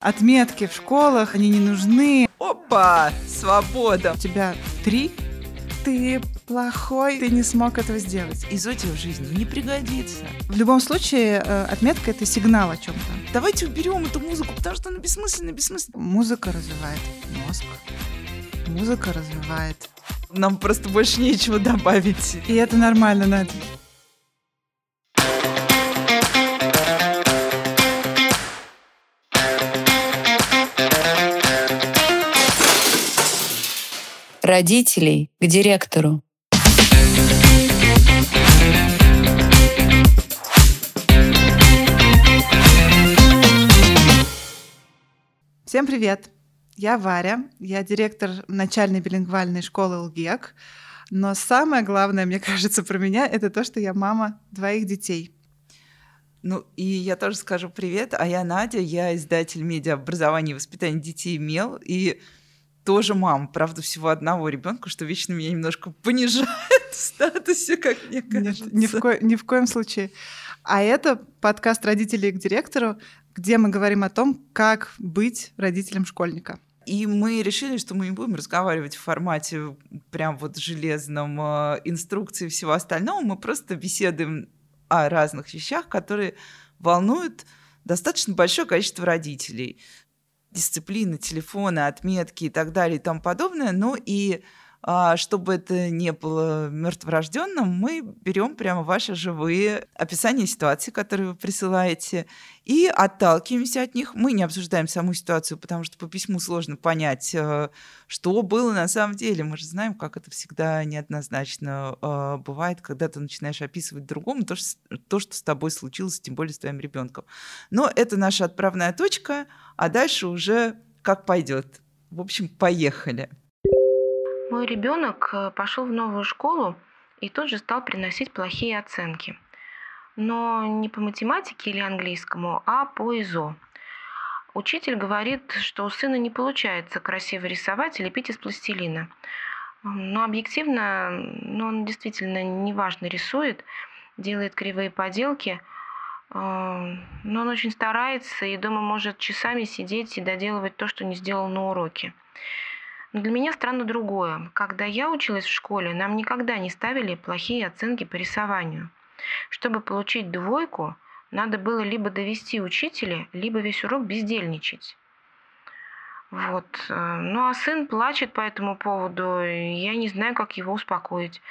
Отметки в школах, они не нужны. Опа! Свобода! У тебя три, ты плохой, ты не смог этого сделать. Изотия в жизни не пригодится. В любом случае, э, отметка — это сигнал о чем-то. Давайте уберем эту музыку, потому что она бессмысленная, бессмысленная. Музыка развивает мозг. Музыка развивает. Нам просто больше нечего добавить. И это нормально, Надя. Родителей к директору. Всем привет! Я Варя, я директор начальной билингвальной школы ЛГЕК. Но самое главное, мне кажется, про меня это то, что я мама двоих детей. Ну, и я тоже скажу привет. А я Надя, я издатель медиа образования и воспитания детей МЕЛ. И тоже мама, правда, всего одного ребенка, что вечно меня немножко понижает в статусе, как мне кажется. Нет, ни, в ко- ни в коем случае. А это подкаст «Родителей к директору», где мы говорим о том, как быть родителем школьника. И мы решили, что мы не будем разговаривать в формате прям вот железном э, инструкции и всего остального. Мы просто беседуем о разных вещах, которые волнуют достаточно большое количество родителей дисциплины, телефоны, отметки и так далее и тому подобное. Ну и чтобы это не было мертворожденным, мы берем прямо ваши живые описания ситуации, которые вы присылаете, и отталкиваемся от них. Мы не обсуждаем саму ситуацию, потому что по письму сложно понять, э, что было на самом деле. Мы же знаем, как это всегда неоднозначно э, бывает, когда ты начинаешь описывать другому то, что с тобой случилось, тем более с твоим ребенком. Но это наша отправная точка, а дальше уже как пойдет. В общем, поехали. Мой ребенок э, пошел в новую школу и тут же стал приносить плохие оценки. Но не по математике или английскому, а по ИЗО. Учитель говорит, что у сына не получается красиво рисовать и лепить из пластилина. Но объективно ну, он действительно неважно рисует, делает кривые поделки, э, но он очень старается и дома может часами сидеть и доделывать то, что не сделал на уроке. Но для меня странно другое. Когда я училась в школе, нам никогда не ставили плохие оценки по рисованию. Чтобы получить двойку, надо было либо довести учителя, либо весь урок бездельничать. Вот. Э, ну а сын плачет по этому поводу, и я не знаю, как его успокоить.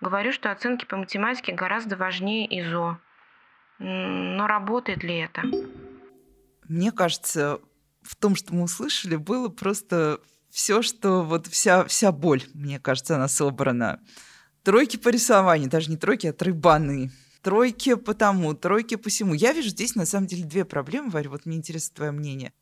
Говорю, что оценки по математике гораздо важнее ИЗО. Но работает ли это? Мне кажется, в том, что мы услышали, было просто все, что вот вся, вся боль, мне кажется, она собрана. Тройки по рисованию, даже не тройки, а тройбаны. Тройки по тому, тройки по всему. Я вижу здесь на самом деле две проблемы, Варя, вот мне интересно твое мнение.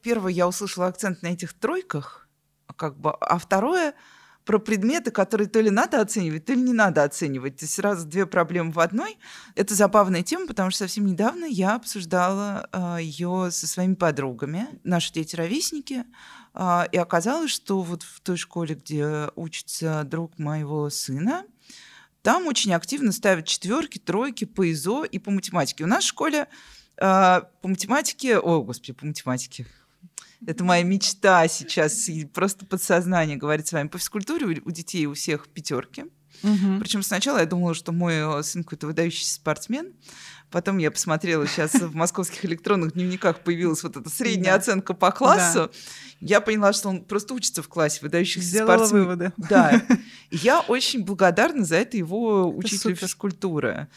Первое, я услышала акцент на этих тройках, как бы, а второе — про предметы, которые то ли надо оценивать, то ли не надо оценивать. То есть сразу две проблемы в одной. Это забавная тема, потому что совсем недавно я обсуждала э, а, ее со своими подругами, наши дети-ровесники, э, и оказалось, что вот в той школе, где учится друг моего сына, там очень активно ставят четверки, тройки по ИЗО и по математике. У нас в школе э, по математике, о, господи, по математике, это моя мечта сейчас, и просто подсознание говорит с вами. По физкультуре у детей у всех пятерки. Угу. Причем сначала я думала, что мой э, сын какой-то выдающийся спортсмен. Потом я посмотрела, сейчас в московских электронных дневниках появилась вот эта средняя да. оценка по классу. Да. Я поняла, что он просто учится в классе выдающихся Сделала спортсменов. выводы. Да. И я очень благодарна за это его учителю физкультуры.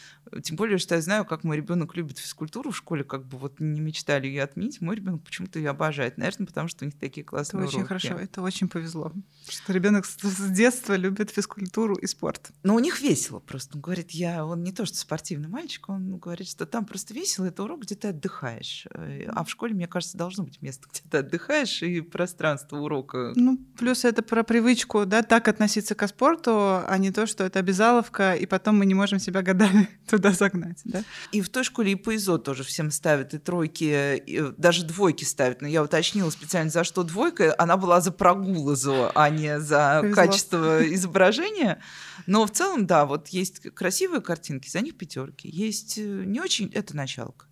Тем более, что я знаю, как мой ребенок любит физкультуру в школе, как бы вот не мечтали ее отменить. Мой ребенок почему-то ее обожает. Наверное, потому что у них такие классные Это уроки. очень хорошо, это очень повезло. Что ребенок с детства любит физкультуру и спорт. Но у них весело просто. Он говорит, я, он не то что спортивный мальчик, он говорит, что там просто весело, это урок, где ты отдыхаешь. Э, а в школе, мне кажется, должно быть место, где ты отдыхаешь, и пространство урока. Ну, плюс это про привычку, да, так относиться к спорту, а не то, что это обязаловка, и потом мы не можем себя годами туда загнать, да? И в той школе и по ИЗО тоже всем ставят, и тройки, и даже двойки ставят. Но я уточнила специально, за что двойка. Она была за прогул ИЗО, а не за Повезло. качество изображения. Но в целом, да, вот есть красивые картинки, за них пятерки. Есть э, не очень, это началка.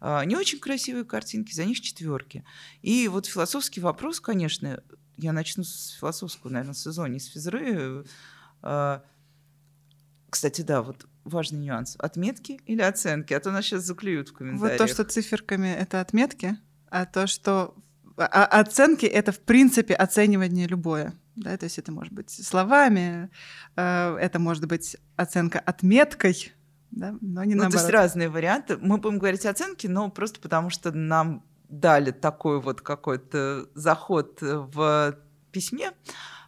А, не очень красивые картинки, за них четверки. И вот философский вопрос, конечно, я начну с философского, наверное, сезона, не с физры. А, кстати, да, вот важный нюанс. Отметки или оценки? А то нас сейчас заклюют в комментариях. Вот то, что циферками — это отметки, а то, что а, а оценки — это, в принципе, оценивание любое. Да, то есть это может быть словами, э, это может быть оценка отметкой, да, но не ну, наоборот. то есть разные варианты. Мы будем говорить оценки, но просто потому что нам дали такой вот какой-то заход в письме.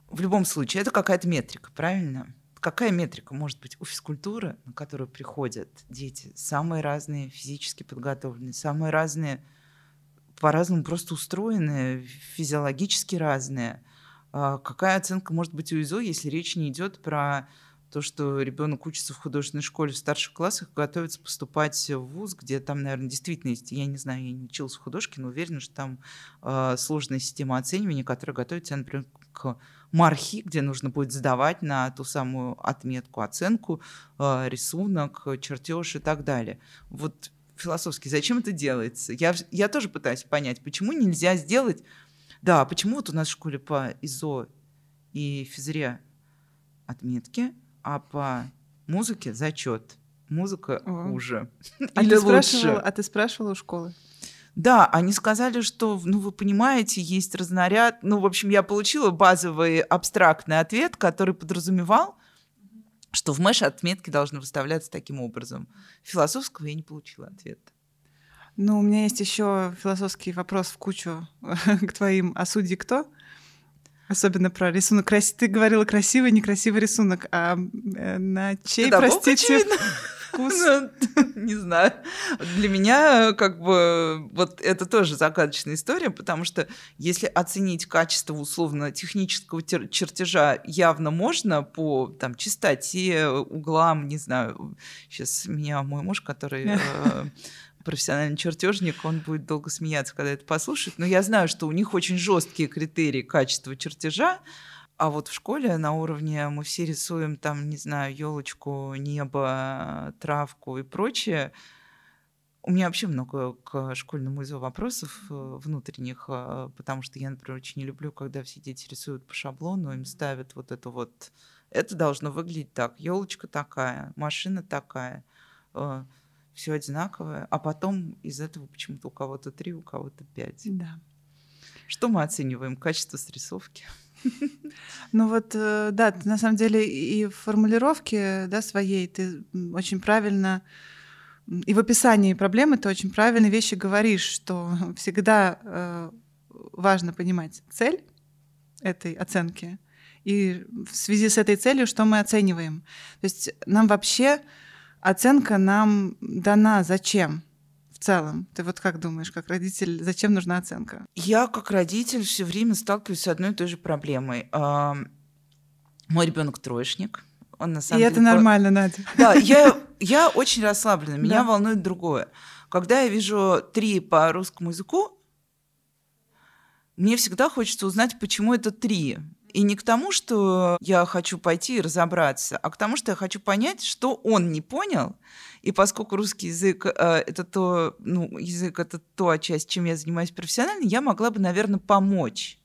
В любом случае, это какая-то метрика, правильно? Какая метрика может быть у физкультуры, на которую приходят дети, самые разные физически подготовленные, самые разные, по-разному просто устроенные, физиологически разные. А какая оценка может быть у ИЗО, если речь не идет про то, что ребенок учится в художественной школе в старших классах, готовится поступать в ВУЗ, где там, наверное, действительно есть, я не знаю, я не училась в художке, но уверена, что там э, сложная система оценивания, которая готовит тебя, например, к мархи, где нужно будет сдавать на ту самую отметку, оценку, э, рисунок, чертеж и так далее. Вот философски, зачем это делается? Я, я тоже пытаюсь понять, почему нельзя сделать... Да, почему вот у нас в школе по ИЗО и физре отметки, а по музыке зачет. Музыка О. хуже. А Или ты лучше. А ты спрашивала у школы? Да, они сказали, что, ну, вы понимаете, есть разнаряд. Ну, в общем, я получила базовый абстрактный ответ, который подразумевал, что в Мэш отметки должны выставляться таким образом. Философского я не получила ответа. Ну, у меня есть еще философский вопрос в кучу к твоим «А судьи кто?» Особенно про рисунок. Крас... Ты говорила красивый, некрасивый рисунок. А э, на чей, Педагог, простите, очевидно. вкус? Ну, не знаю. Для меня как бы вот это тоже загадочная история, потому что если оценить качество условно-технического чертежа явно можно по там, чистоте, углам, не знаю. Сейчас меня мой муж, который э, профессиональный чертежник, он будет долго смеяться, когда это послушает. Но я знаю, что у них очень жесткие критерии качества чертежа. А вот в школе на уровне мы все рисуем там, не знаю, елочку, небо, травку и прочее. У меня вообще много к школьному ИЗО вопросов э, внутренних, э, потому что я, например, очень не люблю, когда все дети рисуют по шаблону, им ставят вот это вот. Это должно выглядеть так. Елочка такая, машина такая э, все одинаковое, а потом из этого почему-то у кого-то три, у кого-то пять. Да. Что мы оцениваем? Качество срисовки? Ну вот, э, да, ты, на самом деле и в формулировке да, своей ты очень правильно и в описании проблемы ты очень правильные вещи говоришь, что всегда э, важно понимать цель этой оценки и в связи с этой целью, что мы оцениваем. То есть нам вообще оценка нам дана зачем? в целом? Ты вот как думаешь, как родитель, зачем нужна оценка? Я как родитель все время сталкиваюсь с одной и той же проблемой. Мой ребенок троечник. Он на самом и деле это нормально, Надя. Да, я, я очень расслаблена. Меня да. волнует другое. Когда я вижу три по русскому языку, мне всегда хочется узнать, почему это три. И не к тому, что я хочу пойти и разобраться, а к тому, что я хочу понять, что он не понял. И поскольку русский язык э, это то, ну, язык это то, часть, чем я занимаюсь профессионально, я могла бы, наверное, помочь.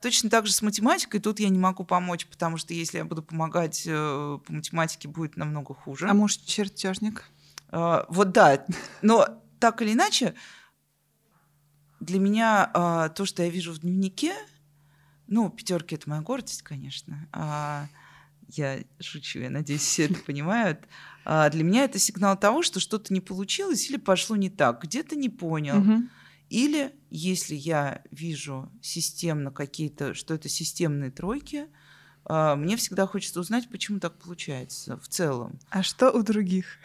Точно так же с математикой тут я не могу помочь, потому что если я буду помогать э, по математике, будет намного хуже. А муж чертежник? Э, вот да, но так или иначе, для меня э, то, что я вижу в дневнике, ну, пятерки это моя гордость, конечно. А, я шучу, я надеюсь, все это понимают. А для меня это сигнал того, что что-то не получилось или пошло не так, где-то не понял. Угу. Или если я вижу системно какие-то, что это системные тройки, а, мне всегда хочется узнать, почему так получается в целом. А что у других?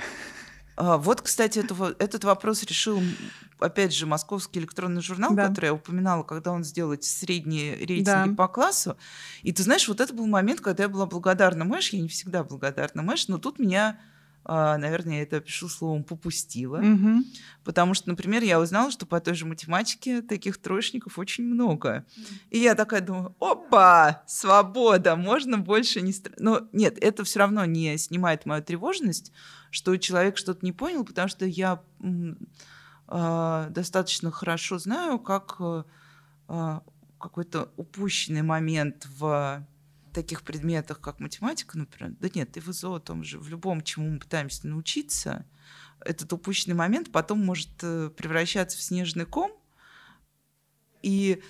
А, вот, кстати, этого, этот вопрос решил, опять же, московский электронный журнал, да. который я упоминала, когда он сделал эти средние рейтинги да. по классу. И ты знаешь, вот это был момент, когда я была благодарна Мэш. Я не всегда благодарна Мэш, но тут меня наверное, я это пишу словом попустила. Угу. Потому что, например, я узнала, что по той же математике таких троечников очень много. И я такая думаю, опа, свобода, можно больше не... Но нет, это все равно не снимает мою тревожность, что человек что-то не понял, потому что я э, достаточно хорошо знаю, как э, какой-то упущенный момент в таких предметах, как математика, например, да нет, и в ИЗО, том же, в любом, чему мы пытаемся научиться, этот упущенный момент потом может э, превращаться в снежный ком, и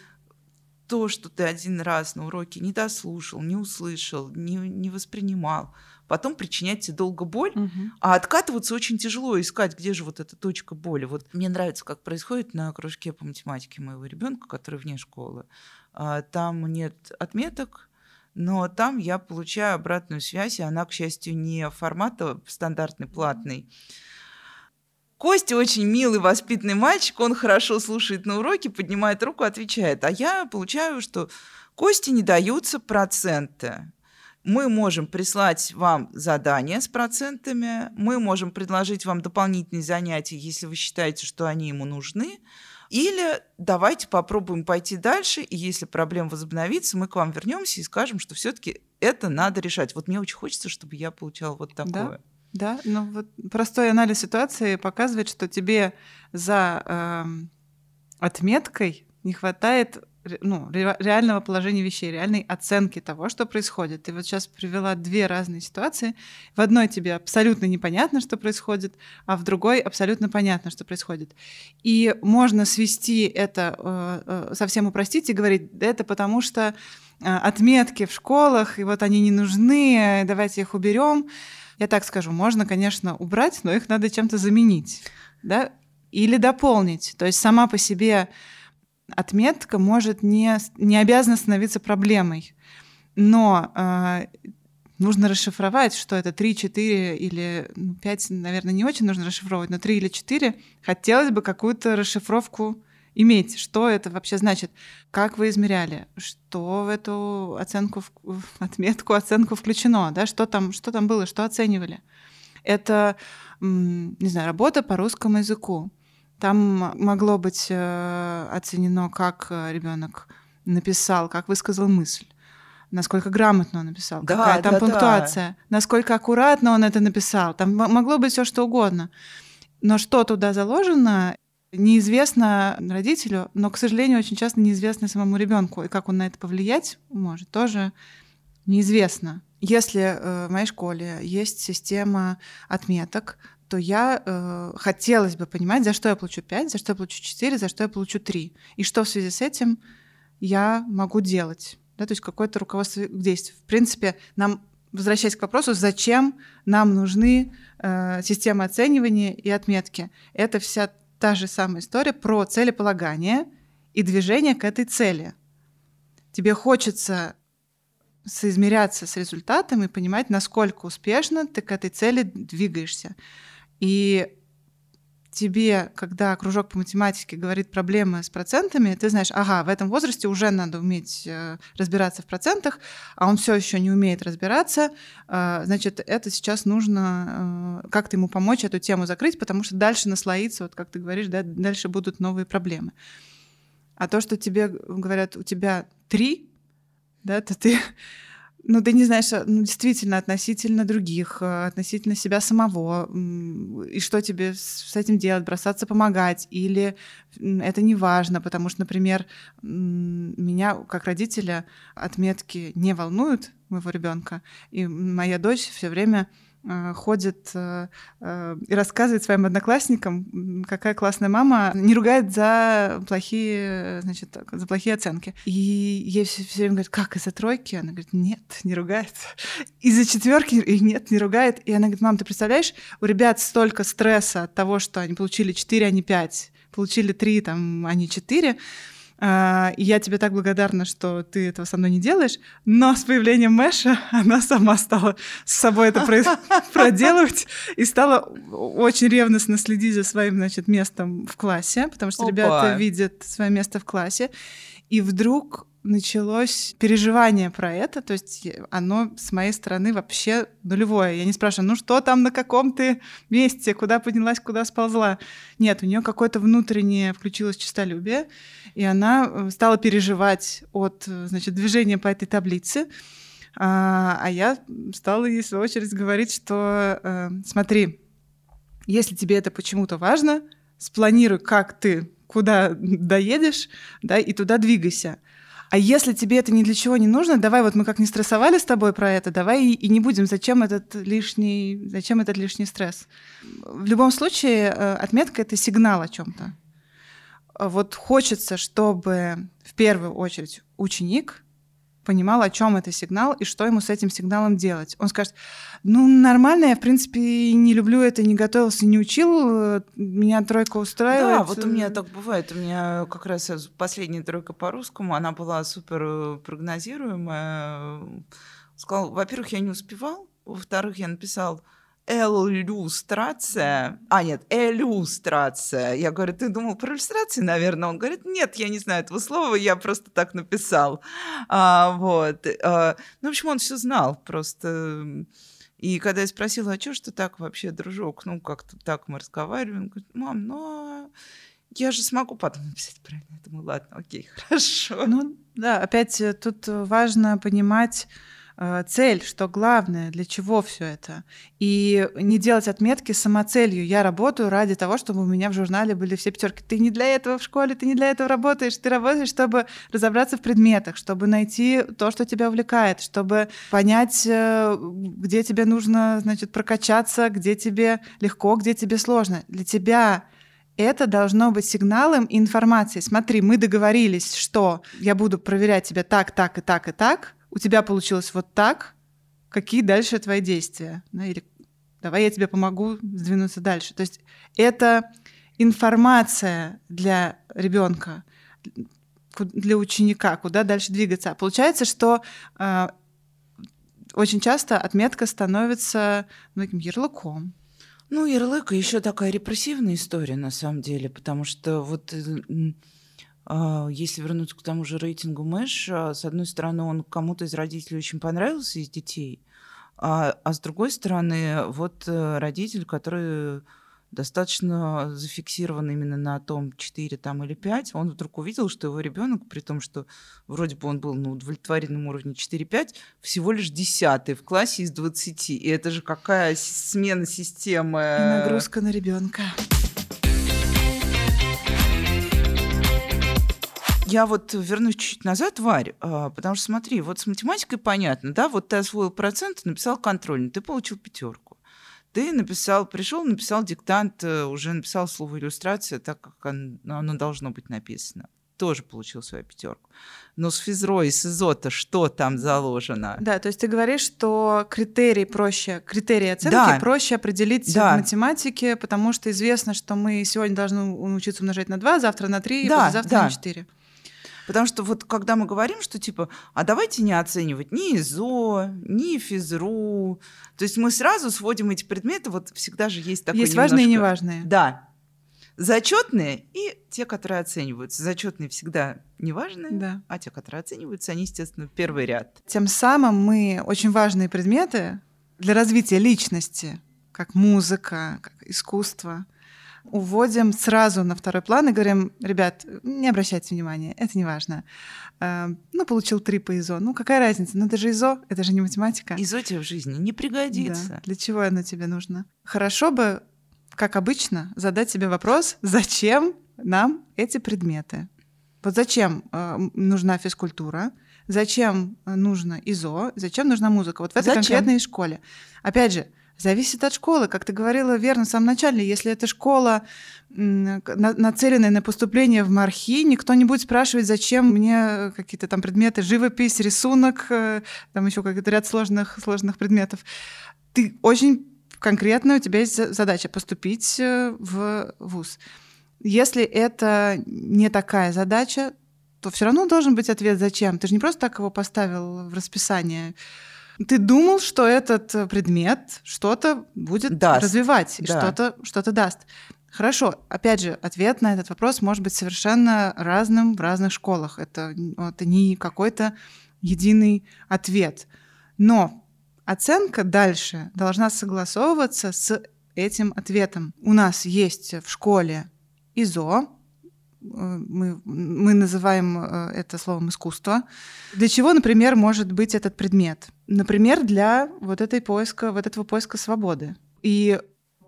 то, что ты один раз на уроке не дослушал, не услышал, не, не воспринимал, потом причинять тебе долго боль, Угу. а откатываться очень тяжело, искать, где же вот эта точка боли. Вот мне нравится, как происходит на кружке по математике моего ребенка, который вне школы. А, Там нет отметок, но там я получаю обратную связь, и она, к счастью, не формата стандартный, платный. Костя очень милый, воспитанный мальчик, он хорошо слушает на уроке, поднимает руку, отвечает. А я получаю, что Косте не даются проценты. Мы можем прислать вам задания с процентами, мы можем предложить вам дополнительные занятия, если вы считаете, что они ему нужны. Или давайте попробуем пойти дальше, и если проблема возобновится, мы к вам вернемся и скажем, что все-таки это надо решать. Вот мне очень хочется, чтобы я получала вот такое. Да, ну вот простой анализ ситуации показывает, что тебе за эм, отметкой не хватает ну, ре- реального положения вещей, реальной оценки того, что происходит. Ты вот сейчас привела две разные ситуации. В одной тебе абсолютно непонятно, что происходит, а в другой абсолютно понятно, что происходит. И можно свести это, э, э, совсем упростить и говорить, да это потому что э, отметки в школах, и вот они не нужны, давайте их уберем. Я так скажу, можно, конечно, убрать, но их надо чем-то заменить, да, или дополнить. То есть сама по себе отметка может не, не обязана становиться проблемой, но э, нужно расшифровать, что это 3, 4 или ну, 5, наверное, не очень нужно расшифровывать, но 3 или 4 хотелось бы какую-то расшифровку иметь. Что это вообще значит? Как вы измеряли? Что в эту оценку, в отметку, оценку включено? Да? Что, там, что там было? Что оценивали? Это, не знаю, работа по русскому языку. Там могло быть э, оценено, как ребенок написал, как высказал мысль насколько грамотно он написал, Да, какая там да, да. пунктуация, насколько аккуратно он это написал. Там могло быть все что угодно. Но что туда заложено, неизвестно родителю, но, к сожалению, очень часто неизвестно самому ребенку. И как он на это повлиять может, тоже неизвестно. Если э, в моей школе есть система отметок, то я э, хотелось бы понимать, за что я получу 5, за что я получу 4, за что я получу 3. И что в связи с этим я могу делать. Да, то есть какое-то руководство к действию. В принципе, нам, возвращаясь к вопросу, зачем нам нужны э, системы оценивания и отметки, это вся та же самая история про целеполагание и движение к этой цели. Тебе хочется соизмеряться с результатом и понимать, насколько успешно ты к этой цели двигаешься. И тебе, когда кружок по математике говорит проблемы с процентами, ты знаешь, ага, в этом возрасте уже надо уметь э, разбираться в процентах, а он все еще не умеет разбираться, э, значит, это сейчас нужно э, как-то ему помочь эту тему закрыть, потому что дальше наслоится, вот как ты говоришь, да, дальше будут новые проблемы. А то, что тебе говорят, у тебя три, да, то ты ну, ты не знаешь, ну, действительно, относительно других, э, относительно себя самого, и что тебе с этим делать, бросаться помогать, или это не важно, потому что, например, меня как родителя отметки не волнуют моего ребенка, и моя дочь все время ходит э, э, и рассказывает своим одноклассникам, какая классная мама, не ругает за плохие, значит, за плохие оценки. И ей все, время говорят, как из-за тройки? Она говорит, нет, не ругает. Из-за четверки и нет, не ругает. И она говорит, мам, ты представляешь, у ребят столько стресса от того, что они получили 4, а не 5, получили 3, там, а не 4, а, и я тебе так благодарна, что ты этого со мной не делаешь. Но с появлением Мэша она сама стала с собой это проделывать и стала очень ревностно следить за своим, значит, местом в классе, потому что ребята видят свое место в классе. И вдруг началось переживание про это, то есть оно с моей стороны вообще нулевое. Я не спрашиваю, ну что там, на каком ты месте, куда поднялась, куда сползла. Нет, у нее какое-то внутреннее включилось честолюбие, и она э, стала переживать от, э, значит, движения по этой таблице. А, а я стала ей, в свою очередь, говорить, что э, смотри, если тебе это почему-то важно, спланируй, как ты куда доедешь, да, и туда двигайся. А если тебе это ни для чего не нужно, давай вот мы как не стрессовали с тобой про это, давай и, и не будем. Зачем этот лишний, зачем этот лишний стресс? В любом случае э, отметка это сигнал о чем-то. Вот хочется, чтобы в первую очередь ученик понимал, о чем это сигнал и что ему с этим сигналом делать. Он скажет, ну, нормально, я, в принципе, не люблю это, не готовился, не учил, меня тройка устраивает. Да, вот у меня так бывает. У меня как раз последняя тройка по русскому, она была супер э, прогнозируемая. Сказал, во-первых, я не успевал, во-вторых, я написал иллюстрация. А, нет, иллюстрация. Я говорю, ты думал про иллюстрации, наверное? Он говорит, нет, я не знаю этого слова, я просто так написал. А, вот. А, ну, в общем, он все знал просто. И когда я спросила, а что ж ты так вообще, дружок, ну, как-то так мы разговариваем, он говорит, мам, ну, я же смогу потом написать правильно. Я думаю, ладно, окей, хорошо. Ну, да, опять э, тут важно понимать, цель, что главное, для чего все это. И не делать отметки самоцелью. Я работаю ради того, чтобы у меня в журнале были все пятерки. Ты не для этого в школе, ты не для этого работаешь. Ты работаешь, чтобы разобраться в предметах, чтобы найти то, что тебя увлекает, чтобы понять, э, где тебе нужно, значит, прокачаться, где тебе легко, где тебе сложно. Для тебя это должно быть сигналом и информацией. Смотри, мы договорились, что я буду проверять тебя так, так и так и так, у тебя получилось вот так, какие дальше твои действия? Да, или давай я тебе помогу сдвинуться дальше. То есть это информация для ребенка, для ученика, куда дальше двигаться. Получается, что э, очень часто отметка становится ну, таким ярлыком. Ну, ярлык еще такая репрессивная история, на самом деле, потому что вот э, а, если вернуться к тому же рейтингу Мэш, а, с одной стороны, он кому-то из родителей очень понравился из детей, а, а с другой стороны, вот э, родитель, который достаточно зафиксирован именно на том 4 там, или 5, он вдруг увидел, что его ребенок, при том, что вроде бы он был на удовлетворенном уровне 4-5, всего лишь 10 в классе из 20. И это же какая смена системы. И нагрузка на ребенка. Я вот вернусь чуть назад, Варь, а, потому что смотри, вот с математикой понятно, да, вот ты освоил процент, написал контрольный, ты получил пятерку. Ты написал, пришел, написал диктант, э, уже написал слово иллюстрация, так как оно должно быть написано тоже получил свою пятерку. Но с физро и с изота что там заложено? Да, то есть ты говоришь, что критерии проще, критерии оценки да. проще определить да. в математике, потому что известно, что мы сегодня должны научиться умножать на 2, завтра на 3, да, завтра да. на 4. Потому что вот когда мы говорим, что типа, а давайте не оценивать ни ИЗО, ни физру, то есть мы сразу сводим эти предметы, вот всегда же есть такой Есть немножко... важные и неважные. Да. Зачетные и те, которые оцениваются. Зачетные всегда неважные, да. а те, которые оцениваются, они, естественно, первый ряд. Тем самым мы очень важные предметы для развития личности, как музыка, как искусство, уводим сразу на второй план и говорим, ребят, не обращайте внимания, это не важно. Э, ну, получил три по ИЗО. Ну, какая разница? Ну, это же ИЗО, это же не математика. ИЗО тебе в жизни не пригодится. Да. Для чего оно тебе нужно? Хорошо бы, как обычно, задать себе вопрос, зачем нам эти предметы? Вот зачем э, нужна физкультура? Зачем нужно ИЗО? Зачем нужна музыка? Вот в этой зачем? конкретной школе. Опять же, Зависит от школы. Как ты говорила верно в самом начале, если это школа, нацеленная на поступление в мархи, никто не будет спрашивать, зачем мне какие-то там предметы, живопись, рисунок, э, там еще какой-то ряд сложных, сложных предметов. Ты очень конкретно, у тебя есть задача поступить э, в ВУЗ. Если это не такая задача, то все равно должен быть ответ «зачем?». Ты же не просто так его поставил в расписание. Ты думал, что этот э, предмет что-то будет даст. развивать, да. что-то что даст. Хорошо, опять же, ответ на этот вопрос может быть совершенно разным в разных школах. Это, это не какой-то единый ответ. Но оценка дальше должна согласовываться с этим ответом. У нас есть в школе ИЗО, мы, мы называем э, это словом искусство. Для чего, например, может быть этот предмет? Например, для вот этой поиска, вот этого поиска свободы. И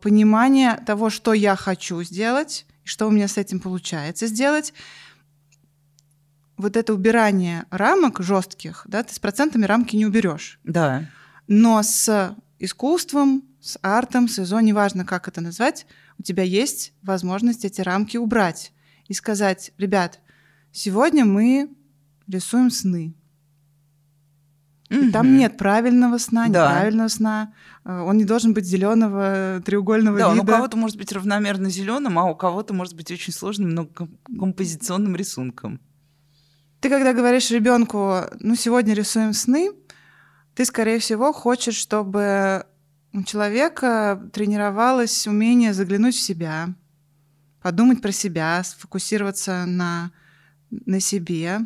понимание того, что я хочу сделать, и что у меня с этим получается сделать. Вот это убирание рамок жестких, да, ты с процентами рамки не уберешь. Да. Но с искусством, с артом, с ИЗО, неважно, как это назвать, у тебя есть возможность эти рамки убрать и сказать, ребят, сегодня мы рисуем сны. И там нет правильного сна, Да. неправильного сна. Э, Он не должен быть зеленого треугольного Да, вида. у кого-то может быть равномерно зеленым, а у кого-то может быть очень сложным многокомпозиционным рисунком. Ты когда говоришь ребенку, ну сегодня рисуем сны, ты, скорее всего, хочешь, чтобы у человека тренировалось умение заглянуть в себя, подумать про себя, сфокусироваться на, на себе,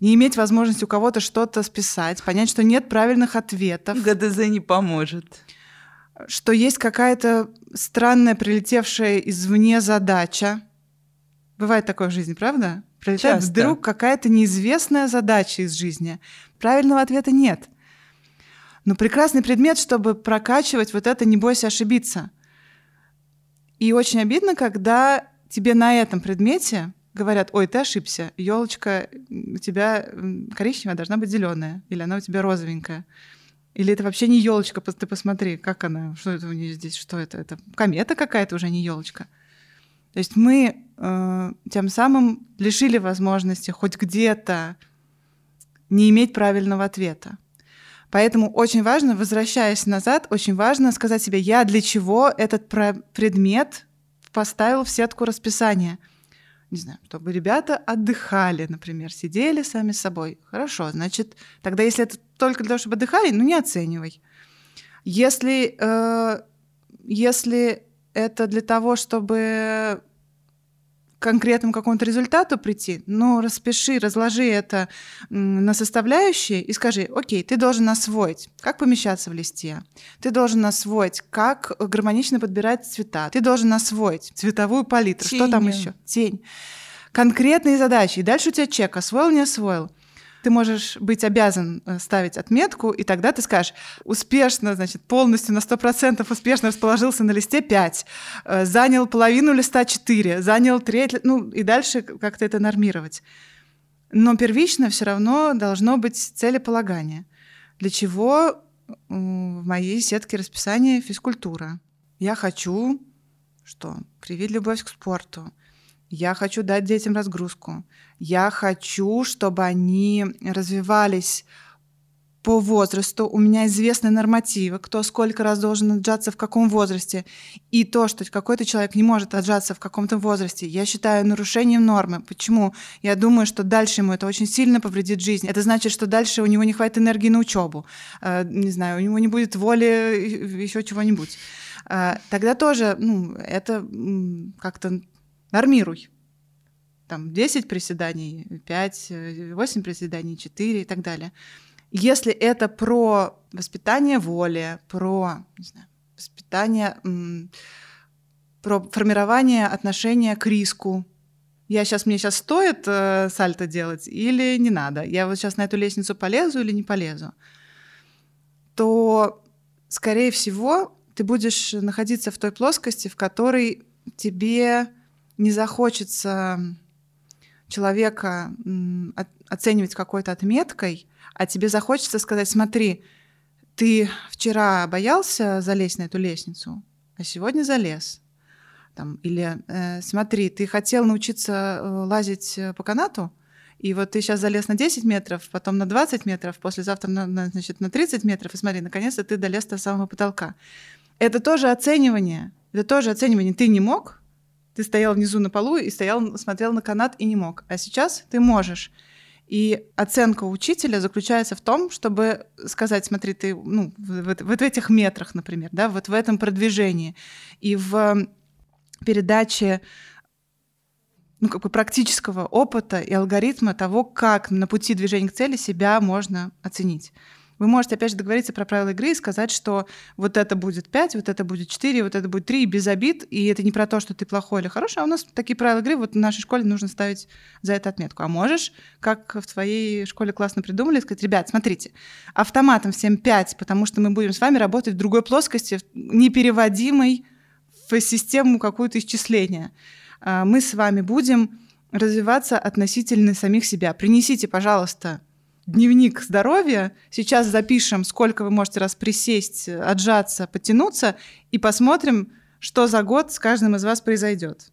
не иметь возможности у кого-то что-то списать, понять, что нет правильных ответов, ГДЗ не поможет. что есть какая-то странная прилетевшая извне задача. Бывает такое в жизни, правда? Прилетает Часто. вдруг какая-то неизвестная задача из жизни. Правильного ответа нет. Но прекрасный предмет, чтобы прокачивать вот это «не бойся ошибиться». И очень обидно, когда тебе на этом предмете говорят, ой, ты ошибся, елочка у тебя коричневая должна быть зеленая, или она у тебя розовенькая. Или это вообще не елочка, ты посмотри, как она, что это у нее здесь, что это? Это комета какая-то уже, не елочка. То есть мы э, тем самым лишили возможности хоть где-то не иметь правильного ответа. Поэтому очень важно, возвращаясь назад, очень важно сказать себе, я для чего этот предмет поставил в сетку расписания. Не знаю, чтобы ребята отдыхали, например, сидели сами с собой. Хорошо, значит, тогда если это только для того, чтобы отдыхали, ну не оценивай. Если, э, если это для того, чтобы конкретному какому-то результату прийти, ну, распиши, разложи это на составляющие и скажи, окей, ты должен освоить, как помещаться в листе, ты должен освоить, как гармонично подбирать цвета, ты должен освоить цветовую палитру, что там еще? Тень. Конкретные задачи. И дальше у тебя чек, освоил, не освоил. Ты можешь быть обязан э, ставить отметку, и тогда ты скажешь, успешно, значит, полностью на 100% успешно расположился на листе 5, э, занял половину листа 4, занял треть, ну и дальше как-то это нормировать. Но первично все равно должно быть целеполагание. Для чего м, в моей сетке расписания физкультура? Я хочу что? Привить любовь к спорту. Я хочу дать детям разгрузку. Я хочу, чтобы они развивались по возрасту. У меня известны нормативы, кто сколько раз должен отжаться в каком возрасте. И то, что какой-то человек не может отжаться в каком-то возрасте, я считаю нарушением нормы. Почему? Я думаю, что дальше ему это очень сильно повредит жизнь. Это значит, что дальше у него не хватит энергии на учебу. Э, Не знаю, у него не будет воли еще чего-нибудь. Э, Тогда тоже, ну, это как-то нормируй. Там 10 приседаний, 5, 8 приседаний, 4 и так далее. Если это про воспитание воли, про не знаю, воспитание, про формирование отношения к риску, я сейчас, мне сейчас стоит э, сальто делать или не надо? Я вот сейчас на эту лестницу полезу или не полезу? То, скорее всего, ты будешь находиться в той плоскости, в которой тебе не захочется человека оценивать какой-то отметкой, а тебе захочется сказать, смотри, ты вчера боялся залезть на эту лестницу, а сегодня залез. Там, или э, смотри, ты хотел научиться э, лазить э, по канату, и вот ты сейчас залез на 10 метров, потом на 20 метров, послезавтра на, на, значит, на 30 метров, и смотри, наконец-то ты долез до самого потолка. Это тоже оценивание. Это тоже оценивание. Ты не мог, ты стоял внизу на полу и стоял, смотрел на канат и не мог. А сейчас ты можешь. И оценка учителя заключается в том, чтобы сказать, смотри, ты ну, вот, вот в этих метрах, например, да, вот в этом продвижении и в передаче ну, как бы практического опыта и алгоритма того, как на пути движения к цели себя можно оценить. Вы можете, опять же, договориться про правила игры и сказать, что вот это будет 5, вот это будет 4, вот это будет 3, без обид, и это не про то, что ты плохой или хороший, а у нас такие правила игры, вот в нашей школе нужно ставить за это отметку. А можешь, как в твоей школе классно придумали, сказать, ребят, смотрите, автоматом всем 5, потому что мы будем с вами работать в другой плоскости, непереводимой в систему какую-то исчисления. а, мы с вами будем развиваться относительно самих себя. Принесите, пожалуйста, дневник здоровья. Сейчас запишем, сколько вы можете раз присесть, отжаться, потянуться, и посмотрим, что за год с каждым из вас произойдет.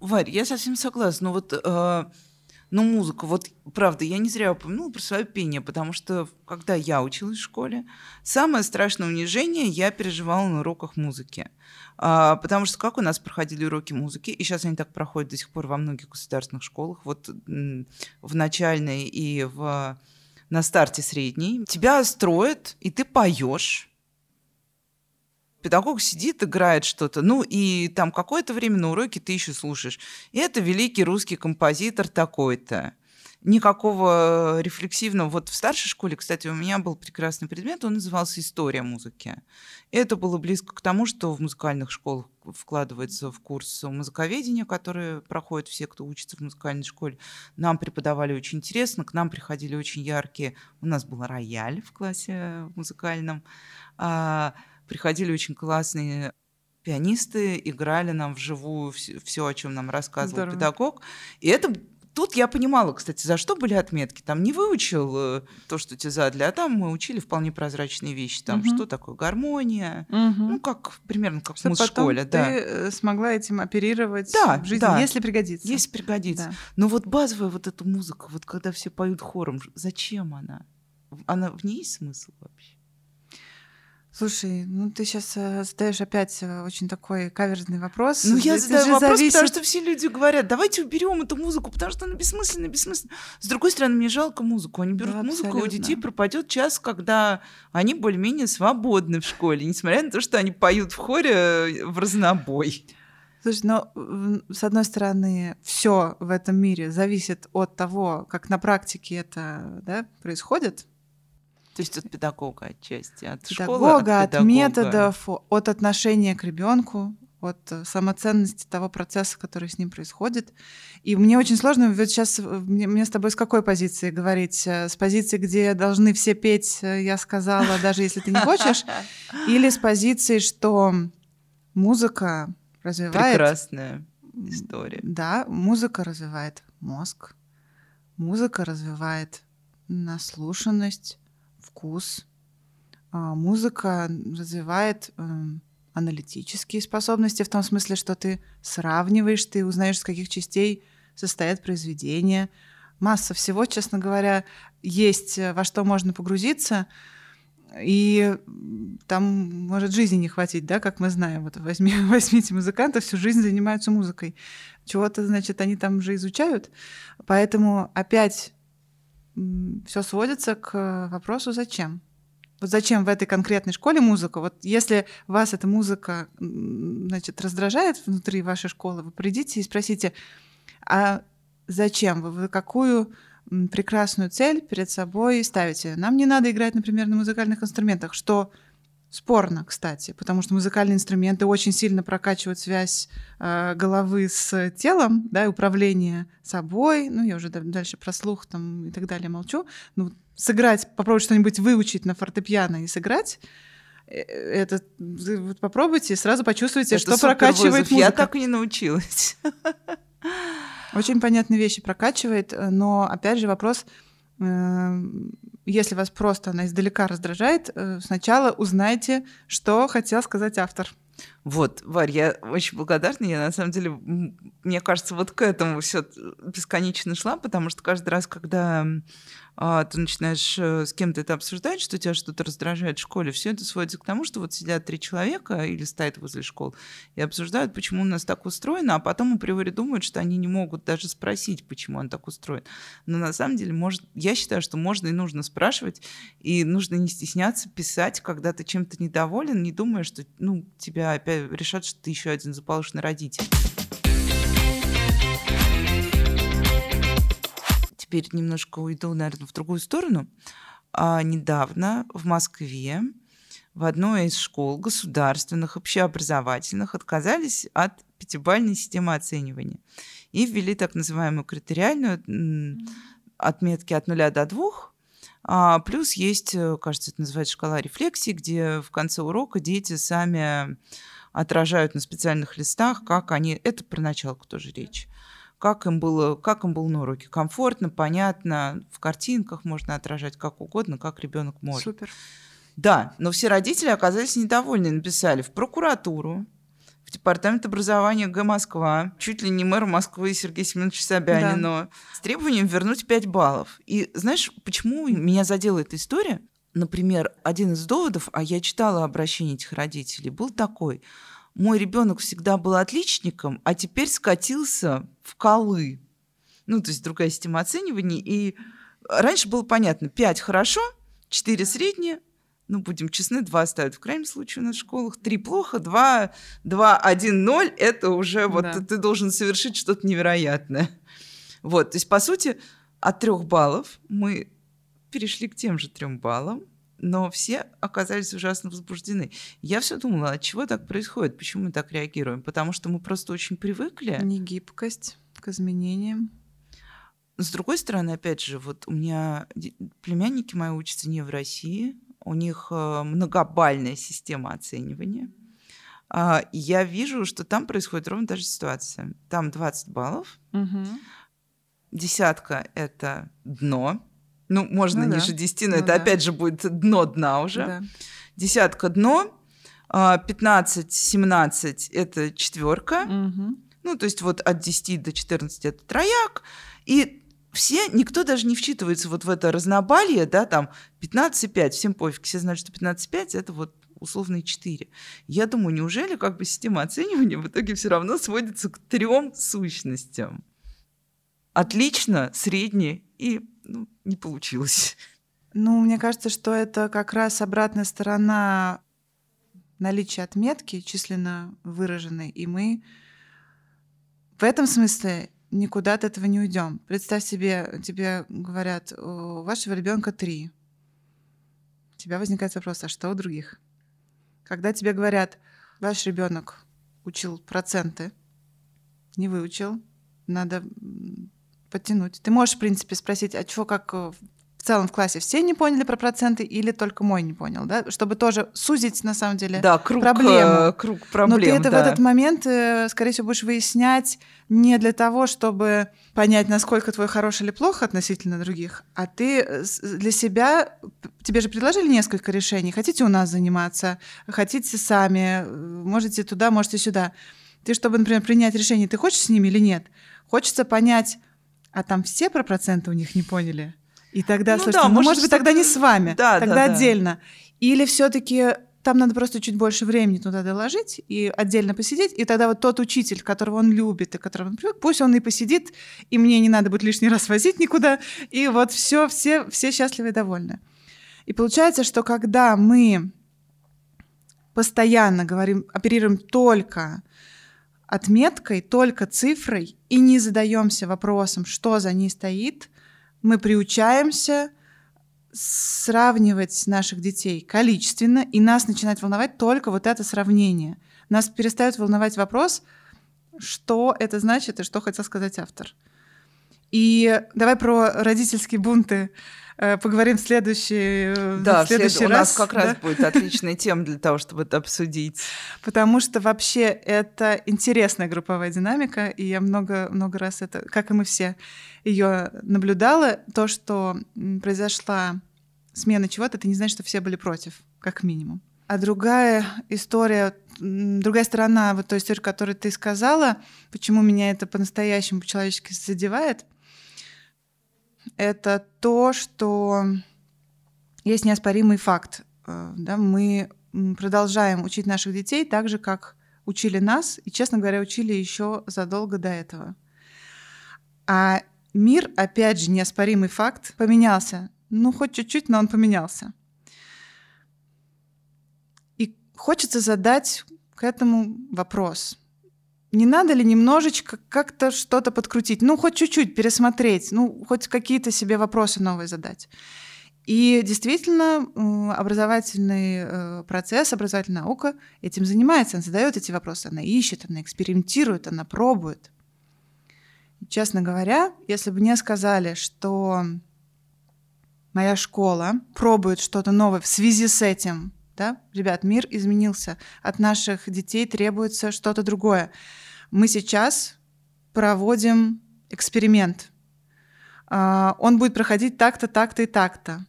Варь, я совсем согласна. Но вот э, но музыка, вот правда, я не зря упомянула про свое пение, потому что когда я училась в школе, самое страшное унижение я переживала на уроках музыки. А, потому что как у нас проходили уроки музыки, и сейчас они так проходят до сих пор во многих государственных школах, вот в начальной и в, на старте средней, тебя строят, и ты поешь, педагог сидит, играет что-то, ну и там какое-то время на уроке ты еще слушаешь. И это великий русский композитор такой-то. Никакого рефлексивного. Вот в старшей школе, кстати, у меня был прекрасный предмет, он назывался «История музыки». Это было близко к тому, что в музыкальных школах вкладывается в курс музыковедения, который проходят все, кто учится в музыкальной школе. Нам преподавали очень интересно, к нам приходили очень яркие... У нас был рояль в классе музыкальном. Приходили очень классные пианисты, играли нам вживую все, все о чем нам рассказывал Здорово. педагог. И это Тут я понимала, кстати, за что были отметки. Там не выучил э, то, что тебе задали, а там мы учили вполне прозрачные вещи. Там угу. что такое гармония, угу. ну как примерно как Чтобы в школе, да. Ты э, смогла этим оперировать да, в жизни, да. если пригодится. Если пригодится. Да. Но вот базовая вот эта музыка, вот когда все поют хором, зачем она? Она в ней есть смысл вообще? Слушай, ну ты сейчас э, задаешь опять э, очень такой каверзный вопрос. Ну я задаю вопрос, зависит... потому что все люди говорят, давайте уберем эту музыку, потому что она бессмысленна, бессмысленна. С другой стороны, мне жалко музыку. Они берут да, музыку, и у детей пропадет час, когда они более-менее свободны в школе, несмотря на то, что они поют в хоре э, в разнобой. Слушай, но с одной стороны, все в этом мире зависит от того, как на практике это да, происходит. То есть от педагога отчасти, от педагога, школы, от, от педагога. методов, от отношения к ребенку, от э, самоценности того процесса, который с ним происходит. И мне очень сложно, вот сейчас мне, мне с тобой с какой позиции говорить? Э, с позиции, где должны все петь, э, я сказала, даже если ты не хочешь, или с позиции, что музыка развивает... Прекрасная история. Да, музыка развивает мозг, музыка развивает наслушанность, вкус. А, музыка развивает эм, аналитические способности в том смысле, что ты сравниваешь, ты узнаешь, с каких частей состоят произведения. Масса всего, честно говоря, есть, э, во что можно погрузиться, и там может жизни не хватить, да, как мы знаем. Вот возьми, возьмите музыкантов, всю жизнь занимаются музыкой. Чего-то, значит, они там уже изучают. Поэтому опять все сводится к вопросу «зачем?». Вот зачем в этой конкретной школе музыка? Вот если вас эта музыка значит, раздражает внутри вашей школы, вы придите и спросите, а зачем вы, вы какую прекрасную цель перед собой ставите? Нам не надо играть, например, на музыкальных инструментах, что Спорно, кстати, потому что музыкальные инструменты очень сильно прокачивают связь э, головы с телом, да, и управление собой. Ну, я уже дальше про слух там и так далее молчу. Ну, сыграть, попробовать что-нибудь выучить на фортепиано и сыграть, э, это вот попробуйте, сразу почувствуйте, это что прокачивает музыка. Я так и не научилась. Очень понятные вещи прокачивает, но опять же вопрос если вас просто она издалека раздражает, э, сначала узнайте, что хотел сказать автор. Вот, Варь, я очень благодарна. Я на самом деле, мне кажется, вот к этому все бесконечно шла, потому что каждый раз, когда а, ты начинаешь э, с кем-то это обсуждать, что тебя что-то раздражает в школе, все это сводится к тому, что вот сидят три человека или стоят возле школ и обсуждают, почему у нас так устроено, а потом априори думают, что они не могут даже спросить, почему он так устроен. Но на самом деле, может, я считаю, что можно и нужно спрашивать, и нужно не стесняться писать, когда ты чем-то недоволен, не думая, что ну, тебя опять решат, что ты еще один заполошенный родитель. теперь немножко уйду, наверное, в другую сторону. А недавно в Москве в одной из школ государственных, общеобразовательных отказались от пятибалльной системы оценивания и ввели так называемую критериальную отметки от нуля до двух, А плюс есть, э, кажется, это называется шкала рефлексии, где в конце урока дети сами отражают на специальных листах, как они... Это про началку тоже речь. Как им было, как им было на уроке. Комфортно, понятно, в картинках можно отражать как угодно, как ребенок может. Супер. Да, но все родители оказались недовольны, написали в прокуратуру, в департамент образования Г. Москва, чуть ли не мэр Москвы Сергей Семенович Собянин, да. с требованием вернуть 5 баллов. И знаешь, почему меня задела эта история? Например, один из доводов, а я читала обращение этих родителей, был такой. Мой ребенок всегда был отличником, а теперь скатился в колы. Ну, то есть другая система оценивания. И раньше было понятно, 5 хорошо, 4 среднее, ну, будем честны, два ставят в крайнем случае в школах, три плохо, два, два, один, ноль, это уже вот да. ты должен совершить что-то невероятное. Вот, то есть, по сути, от трех баллов мы перешли к тем же трем баллам, но все оказались ужасно возбуждены. Я все думала, от чего так происходит, почему мы так реагируем? Потому что мы просто очень привыкли. Негибкость к изменениям. С другой стороны, опять же, вот у меня племянники мои учатся не в России, у них э, многобальная система оценивания. А, я вижу, что там происходит ровно та же ситуация. Там 20 баллов, угу. десятка — это дно. Ну, можно ну, ниже да. 10, но ну, это да. опять же будет дно дна уже. Да. Десятка — дно, 15-17 — это четверка. Угу. Ну, то есть вот от 10 до 14 — это трояк. И все, никто даже не вчитывается вот в это разнобалье, да, там 15,5, всем пофиг, все знают, что 15,5 это вот условные 4. Я думаю, неужели как бы система оценивания в итоге все равно сводится к трем сущностям? Отлично, средний и ну, не получилось. Ну, мне кажется, что это как раз обратная сторона наличия отметки численно выраженной, и мы в этом смысле никуда от этого не уйдем. Представь себе, тебе говорят, у вашего ребенка три. У тебя возникает вопрос, а что у других? Когда тебе говорят, ваш ребенок учил проценты, не выучил, надо подтянуть. Ты можешь, в принципе, спросить, а чего как в целом в классе все не поняли про проценты или только мой не понял, да? Чтобы тоже сузить, на самом деле, да, круг, проблему. Э, круг проблем, Но ты это да. в этот момент, э, скорее всего, будешь выяснять не для того, чтобы понять, насколько твой хорош или плохо относительно других, а ты э, для себя... Тебе же предложили несколько решений. Хотите у нас заниматься, хотите сами, можете туда, можете сюда. Ты, чтобы, например, принять решение, ты хочешь с ними или нет, хочется понять, а там все про проценты у них не поняли? И тогда, ну, слушайте, да, ну, может, может быть, тогда не с вами, да, тогда да, отдельно. Да. Или все-таки там надо просто чуть больше времени туда доложить и отдельно посидеть, и тогда вот тот учитель, которого он любит и которого он привык, пусть он и посидит, и мне не надо будет лишний раз возить никуда, и вот все, все, все счастливы и довольны. И получается, что когда мы постоянно говорим, оперируем только отметкой, только цифрой, и не задаемся вопросом, что за ней стоит, мы приучаемся сравнивать наших детей количественно, и нас начинает волновать только вот это сравнение. Нас перестает волновать вопрос, что это значит и что хотел сказать автор. И давай про родительские бунты поговорим в следующий, э, да, в следующий след... раз. У нас как да? раз будет отличная тема для того, чтобы это обсудить. Потому что вообще это интересная групповая динамика, и я много, много раз это, как и мы все, ее наблюдала. То, что произошла смена чего-то, это не значит, что все были против, как минимум. А другая история, другая сторона вот той истории, которую ты сказала, почему меня это по-настоящему по-человечески задевает — это то, что есть неоспоримый факт. Э, да, мы продолжаем учить наших детей так же, как учили нас, и, честно говоря, учили еще задолго до этого. А мир, опять же, неоспоримый факт, поменялся. Ну, хоть чуть-чуть, но он поменялся. И хочется задать к этому вопрос не надо ли немножечко как-то что-то подкрутить? Ну, хоть чуть-чуть пересмотреть, ну, хоть какие-то себе вопросы новые задать. И действительно, образовательный э, процесс, образовательная наука этим занимается. Она задает эти вопросы, она ищет, она экспериментирует, она пробует. Честно говоря, если бы мне сказали, что моя школа пробует что-то новое в связи с этим, да, ребят, мир изменился, от наших детей требуется что-то другое. Мы сейчас проводим эксперимент. А, он будет проходить так-то, так-то и так-то.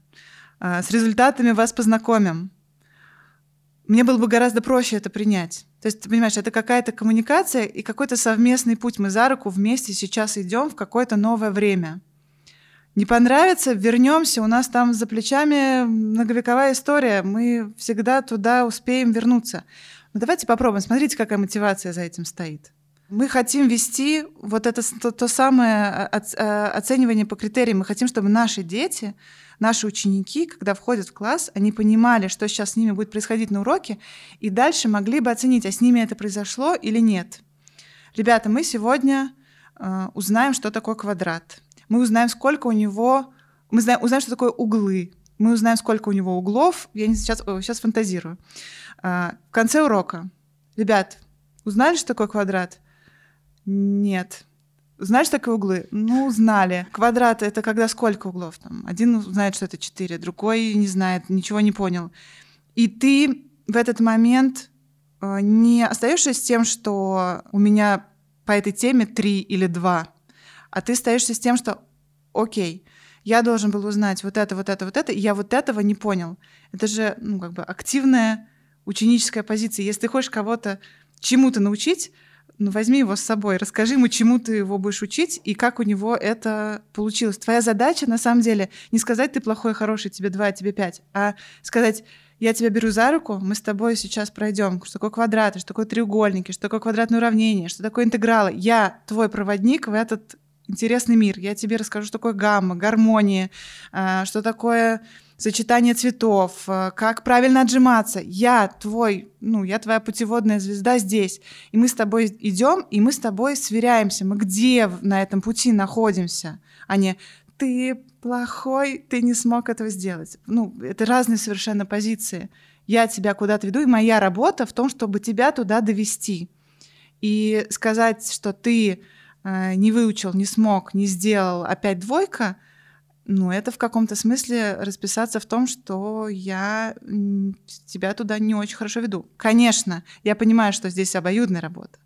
А, с результатами вас познакомим. Мне было бы гораздо проще это принять. То есть, ты понимаешь, это какая-то коммуникация и какой-то совместный путь. Мы за руку вместе сейчас идем в какое-то новое время. Не понравится, вернемся. У нас там за плечами многовековая история. Мы всегда туда успеем вернуться. Но давайте попробуем. Смотрите, какая мотивация за этим стоит. Мы хотим вести вот это то, то самое оценивание по критериям. Мы хотим, чтобы наши дети, наши ученики, когда входят в класс, они понимали, что сейчас с ними будет происходить на уроке, и дальше могли бы оценить, а с ними это произошло или нет. Ребята, мы сегодня э, узнаем, что такое квадрат. Мы узнаем, сколько у него... Мы знаем, узнаем, что такое углы. Мы узнаем, сколько у него углов. Я не сейчас, сейчас фантазирую. Э, в конце урока. Ребят, узнали, что такое квадрат? Нет. Знаешь такие углы? Ну, знали. Квадрат — это когда сколько углов? Там, один знает, что это четыре, другой не знает, ничего не понял. И ты в этот момент э, не остаешься с тем, что у меня по этой теме три или два, а ты остаешься с тем, что окей, я должен был узнать вот это, вот это, вот это, и я вот этого не понял. Это же, ну, как бы активная ученическая позиция. Если ты хочешь кого-то чему-то научить, ну, возьми его с собой, расскажи ему, чему ты его будешь учить и как у него это получилось. Твоя задача, на самом деле, не сказать, ты плохой, хороший, тебе два, тебе пять, а сказать, я тебя беру за руку, мы с тобой сейчас пройдем, что такое квадраты, что такое треугольники, что такое квадратное уравнение, что такое интегралы. Я твой проводник в этот интересный мир. Я тебе расскажу, что такое гамма, гармония, а, что такое сочетание цветов, э, как правильно отжиматься. Я твой, ну, я твоя путеводная звезда здесь. И мы с тобой идем, и мы с тобой сверяемся. Мы где на этом пути находимся, а не ты плохой, ты не смог этого сделать. Ну, это разные совершенно позиции. Я тебя куда-то веду, и моя работа в том, чтобы тебя туда довести. И сказать, что ты э, не выучил, не смог, не сделал, опять двойка — ну, это в каком-то смысле расписаться в том, что я тебя туда не очень хорошо веду. Конечно, я понимаю, что здесь обоюдная работа.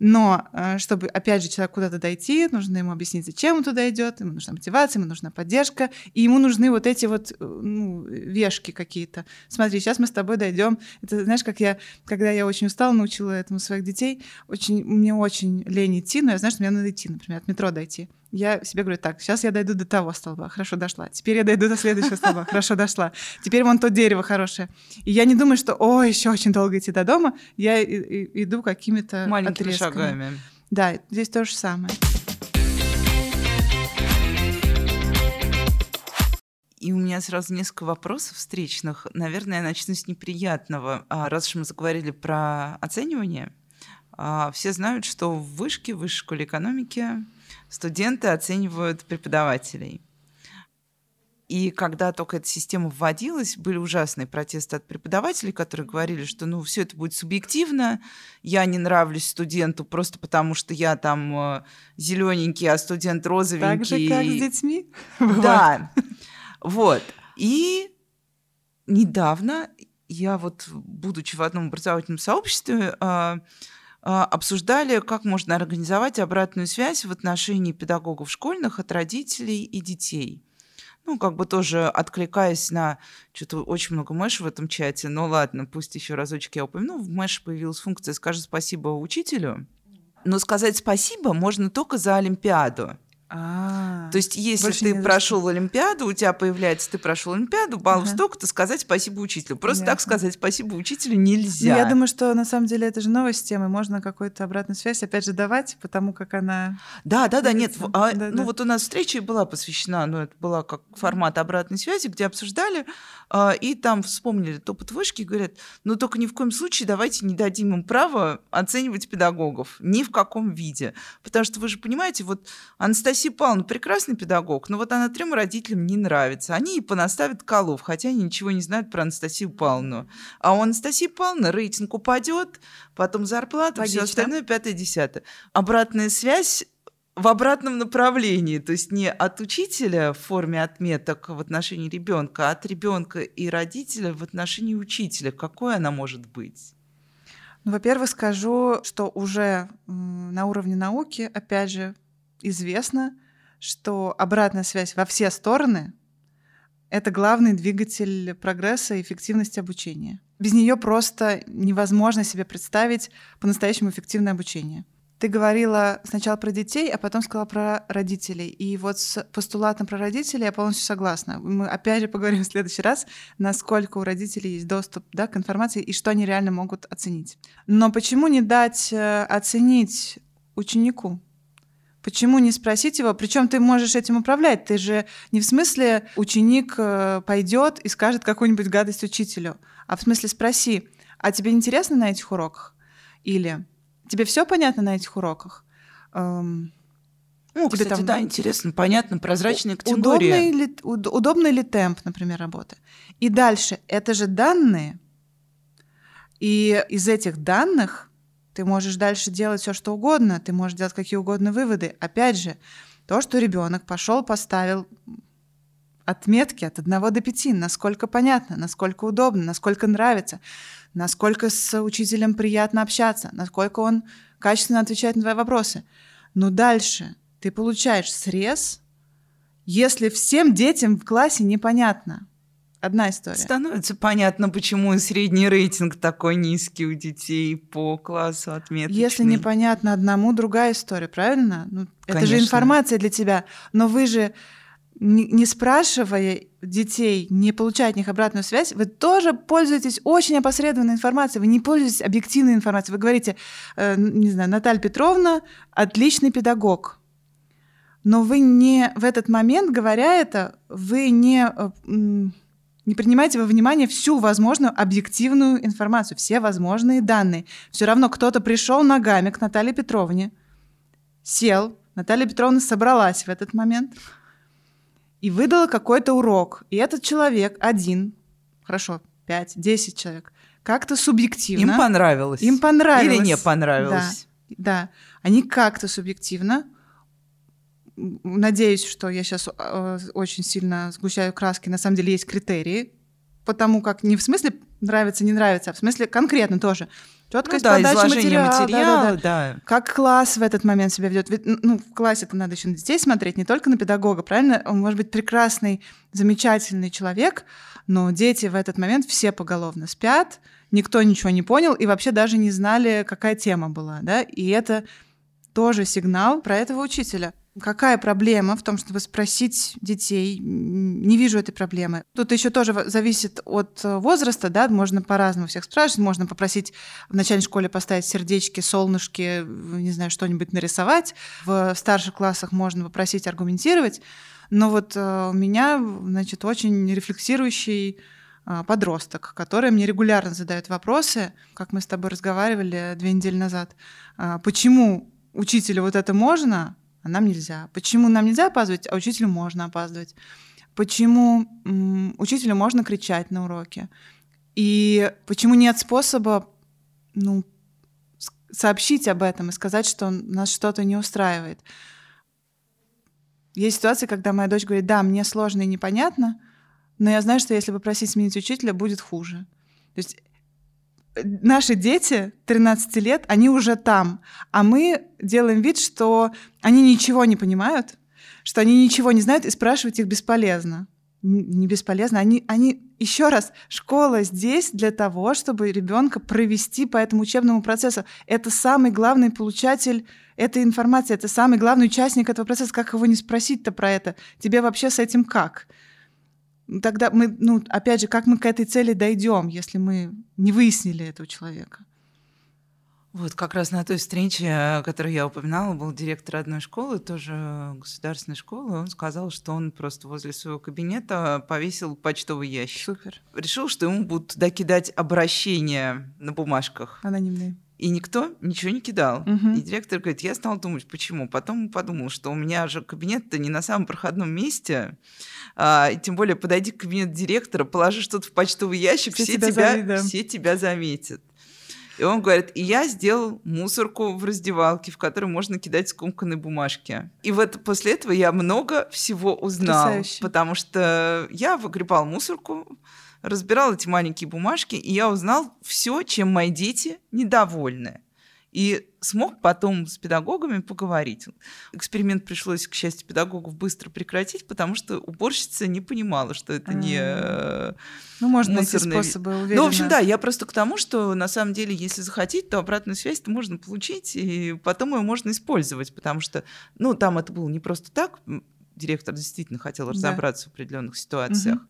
Но э, чтобы, опять же, человек куда-то дойти, нужно ему объяснить, зачем он туда идет, ему нужна мотивация, ему нужна поддержка, и ему нужны вот эти вот э, ну, вешки какие-то. Смотри, сейчас мы с тобой дойдем. Это знаешь, как я, когда я очень устала, научила этому своих детей, очень, мне очень лень идти, но я знаю, что мне надо идти, например, от метро дойти я себе говорю, так, сейчас я дойду до того столба, хорошо, дошла. Теперь я дойду до следующего столба, хорошо, дошла. Теперь вон то дерево хорошее. И я не думаю, что, о, еще очень долго идти до дома. Я иду какими-то Маленькими отрезками. шагами. Да, здесь то же самое. И у меня сразу несколько вопросов встречных. Наверное, я начну с неприятного. А раз уж мы заговорили про оценивание, а, все знают, что в вышке, в высшей школе экономики студенты оценивают преподавателей. И когда только эта система вводилась, были ужасные протесты от преподавателей, которые говорили, что ну все это будет субъективно, я не нравлюсь студенту просто потому, что я там э, зелененький, а студент розовенький. Так же, как с детьми. Да. Вот. И недавно я вот, будучи в одном образовательном сообществе, а, обсуждали, как можно организовать обратную связь в отношении педагогов школьных от родителей и детей. Ну, как бы тоже откликаясь на... Что-то очень много Мэш в этом чате. Ну ладно, пусть еще разочек я упомяну. В Мэш появилась функция «Скажи спасибо учителю». Но сказать спасибо можно только за Олимпиаду. А, То есть, если ты прошел Олимпиаду, у тебя появляется, ты прошел Олимпиаду, баллов ага. столько-то, сказать спасибо учителю. Просто Ясно. так сказать спасибо учителю нельзя. Ну, я думаю, что на самом деле это же новость темы, можно какую-то обратную связь опять же давать, потому как она. Да, да, да, нет. А, да, ну да. вот у нас встреча была посвящена, ну это была как формат обратной связи, где обсуждали а, и там вспомнили топот вышки, говорят, ну только ни в коем случае давайте не дадим им право оценивать педагогов, ни в каком виде. Потому что вы же понимаете, вот Анастасия Павловна прекрасный педагог, но вот она трем родителям не нравится. Они и понаставят колов, хотя они ничего не знают про Анастасию Павловну. А у Анастасии Павловны рейтинг упадет, потом зарплата, все остальное, пятое, десятое. Обратная связь в обратном направлении, то есть не от учителя в форме отметок в отношении ребенка, а от ребенка и родителя в отношении учителя. Какой она может быть? Ну, во-первых, скажу, что уже на уровне науки, опять же, известно, что обратная связь во все стороны — это главный двигатель прогресса и эффективности обучения. Без нее просто невозможно себе представить по-настоящему эффективное обучение. Ты говорила сначала про детей, а потом сказала про родителей. И вот с постулатом про родителей я полностью согласна. Мы опять же поговорим в следующий раз, насколько у родителей есть доступ да, к информации и что они реально могут оценить. Но почему не дать э, оценить ученику? Почему не спросить его? Причем ты можешь этим управлять. Ты же не в смысле ученик э, пойдет и скажет какую-нибудь гадость учителю, а в смысле спроси, а тебе интересно на этих уроках? Или тебе все понятно на этих уроках? Эм, ну, тебе кстати, там, да, интересно, понятно, прозрачная категория. Удобный ли, уд, удобный ли темп, например, работы? И дальше, это же данные, и из этих данных ты можешь дальше делать все, что угодно, ты можешь делать какие угодно выводы. Опять же, то, что ребенок пошел, поставил отметки от 1 до 5, насколько понятно, насколько удобно, насколько нравится, насколько с учителем приятно общаться, насколько он качественно отвечает на твои вопросы. Но дальше ты получаешь срез, если всем детям в классе непонятно, Одна история. Становится понятно, почему средний рейтинг такой низкий у детей по классу отметочный. Если непонятно одному, другая история, правильно? Ну, это же информация для тебя. Но вы же, не, спрашивая детей, не получая от них обратную связь, вы тоже пользуетесь очень опосредованной информацией. Вы не пользуетесь объективной информацией. Вы говорите, э, не знаю, Наталья Петровна отличный педагог. Но вы не в этот момент, говоря это, вы не э, не принимайте во внимание всю возможную объективную информацию, все возможные данные. Все равно кто-то пришел ногами к Наталье Петровне, сел, Наталья Петровна собралась в этот момент и выдала какой-то урок. И этот человек один, хорошо, пять, десять человек, как-то субъективно... Им понравилось. Им понравилось. Или не понравилось. Да, да. Они как-то субъективно надеюсь, что я сейчас э, очень сильно сгущаю краски. На самом деле есть критерии, потому как не в смысле нравится, не нравится, а в смысле конкретно тоже. Четкость ну, да, подачи материала, материала да, да, да. да. Как класс в этот момент себя ведет. Ведь, ну, в классе это надо еще на детей смотреть, не только на педагога, правильно? Он может быть прекрасный, замечательный человек, но дети в этот момент все поголовно спят, никто ничего не понял и вообще даже не знали, какая тема была, да, и это тоже сигнал про этого учителя. Какая проблема в том, чтобы спросить детей? Не вижу этой проблемы. Тут еще тоже зависит от э, возраста, да, можно по-разному всех спрашивать, можно попросить в начальной школе поставить сердечки, солнышки, не знаю, что-нибудь нарисовать. В старших классах можно попросить аргументировать. Но вот э, у меня, значит, очень рефлексирующий э, подросток, который мне регулярно задает вопросы, как мы с тобой разговаривали две недели назад, почему учителю вот это можно, а нам нельзя. Почему нам нельзя опаздывать, а учителю можно опаздывать? Почему м, учителю можно кричать на уроке? И почему нет способа ну, сообщить об этом и сказать, что нас что-то не устраивает? Есть ситуации, когда моя дочь говорит, да, мне сложно и непонятно, но я знаю, что если попросить сменить учителя, будет хуже. То есть наши дети 13 лет, они уже там, а мы делаем вид, что они ничего не понимают, что они ничего не знают, и спрашивать их бесполезно. Не бесполезно. Они, они еще раз, школа здесь для того, чтобы ребенка провести по этому учебному процессу. Это самый главный получатель этой информации, это самый главный участник этого процесса. Как его не спросить-то про это? Тебе вообще с этим как? Тогда мы, ну, опять же, как мы к этой цели дойдем, если мы не выяснили этого человека? Вот как раз на той встрече, которую я упоминала, был директор одной школы, тоже государственной школы. Он сказал, что он просто возле своего кабинета повесил почтовый ящик. Супер. Решил, что ему будут туда кидать обращения на бумажках. Анонимные. И никто ничего не кидал. Угу. И директор говорит, я стал думать, почему. Потом подумал, что у меня же кабинет-то не на самом проходном месте. А, тем более подойди к кабинету директора, положи что-то в почтовый ящик, все, все, тебя, тебя, все тебя заметят. И он говорит, и я сделал мусорку в раздевалке, в которой можно кидать скомканные бумажки. И вот после этого я много всего узнал. Потрясающе. Потому что я выгребал мусорку, разбирал эти маленькие бумажки, и я узнал все, чем мои дети недовольны. И смог потом с педагогами поговорить. Эксперимент пришлось, к счастью, педагогов быстро прекратить, потому что уборщица не понимала, что это не э, Ну, можно найти мусорный ви- способы, Ну, уверена. в общем, да, я просто к тому, что на самом деле, если захотеть, то обратную связь -то можно получить, и потом ее можно использовать, потому что, ну, там это было не просто так, директор действительно хотел Да. разобраться в определенных ситуациях.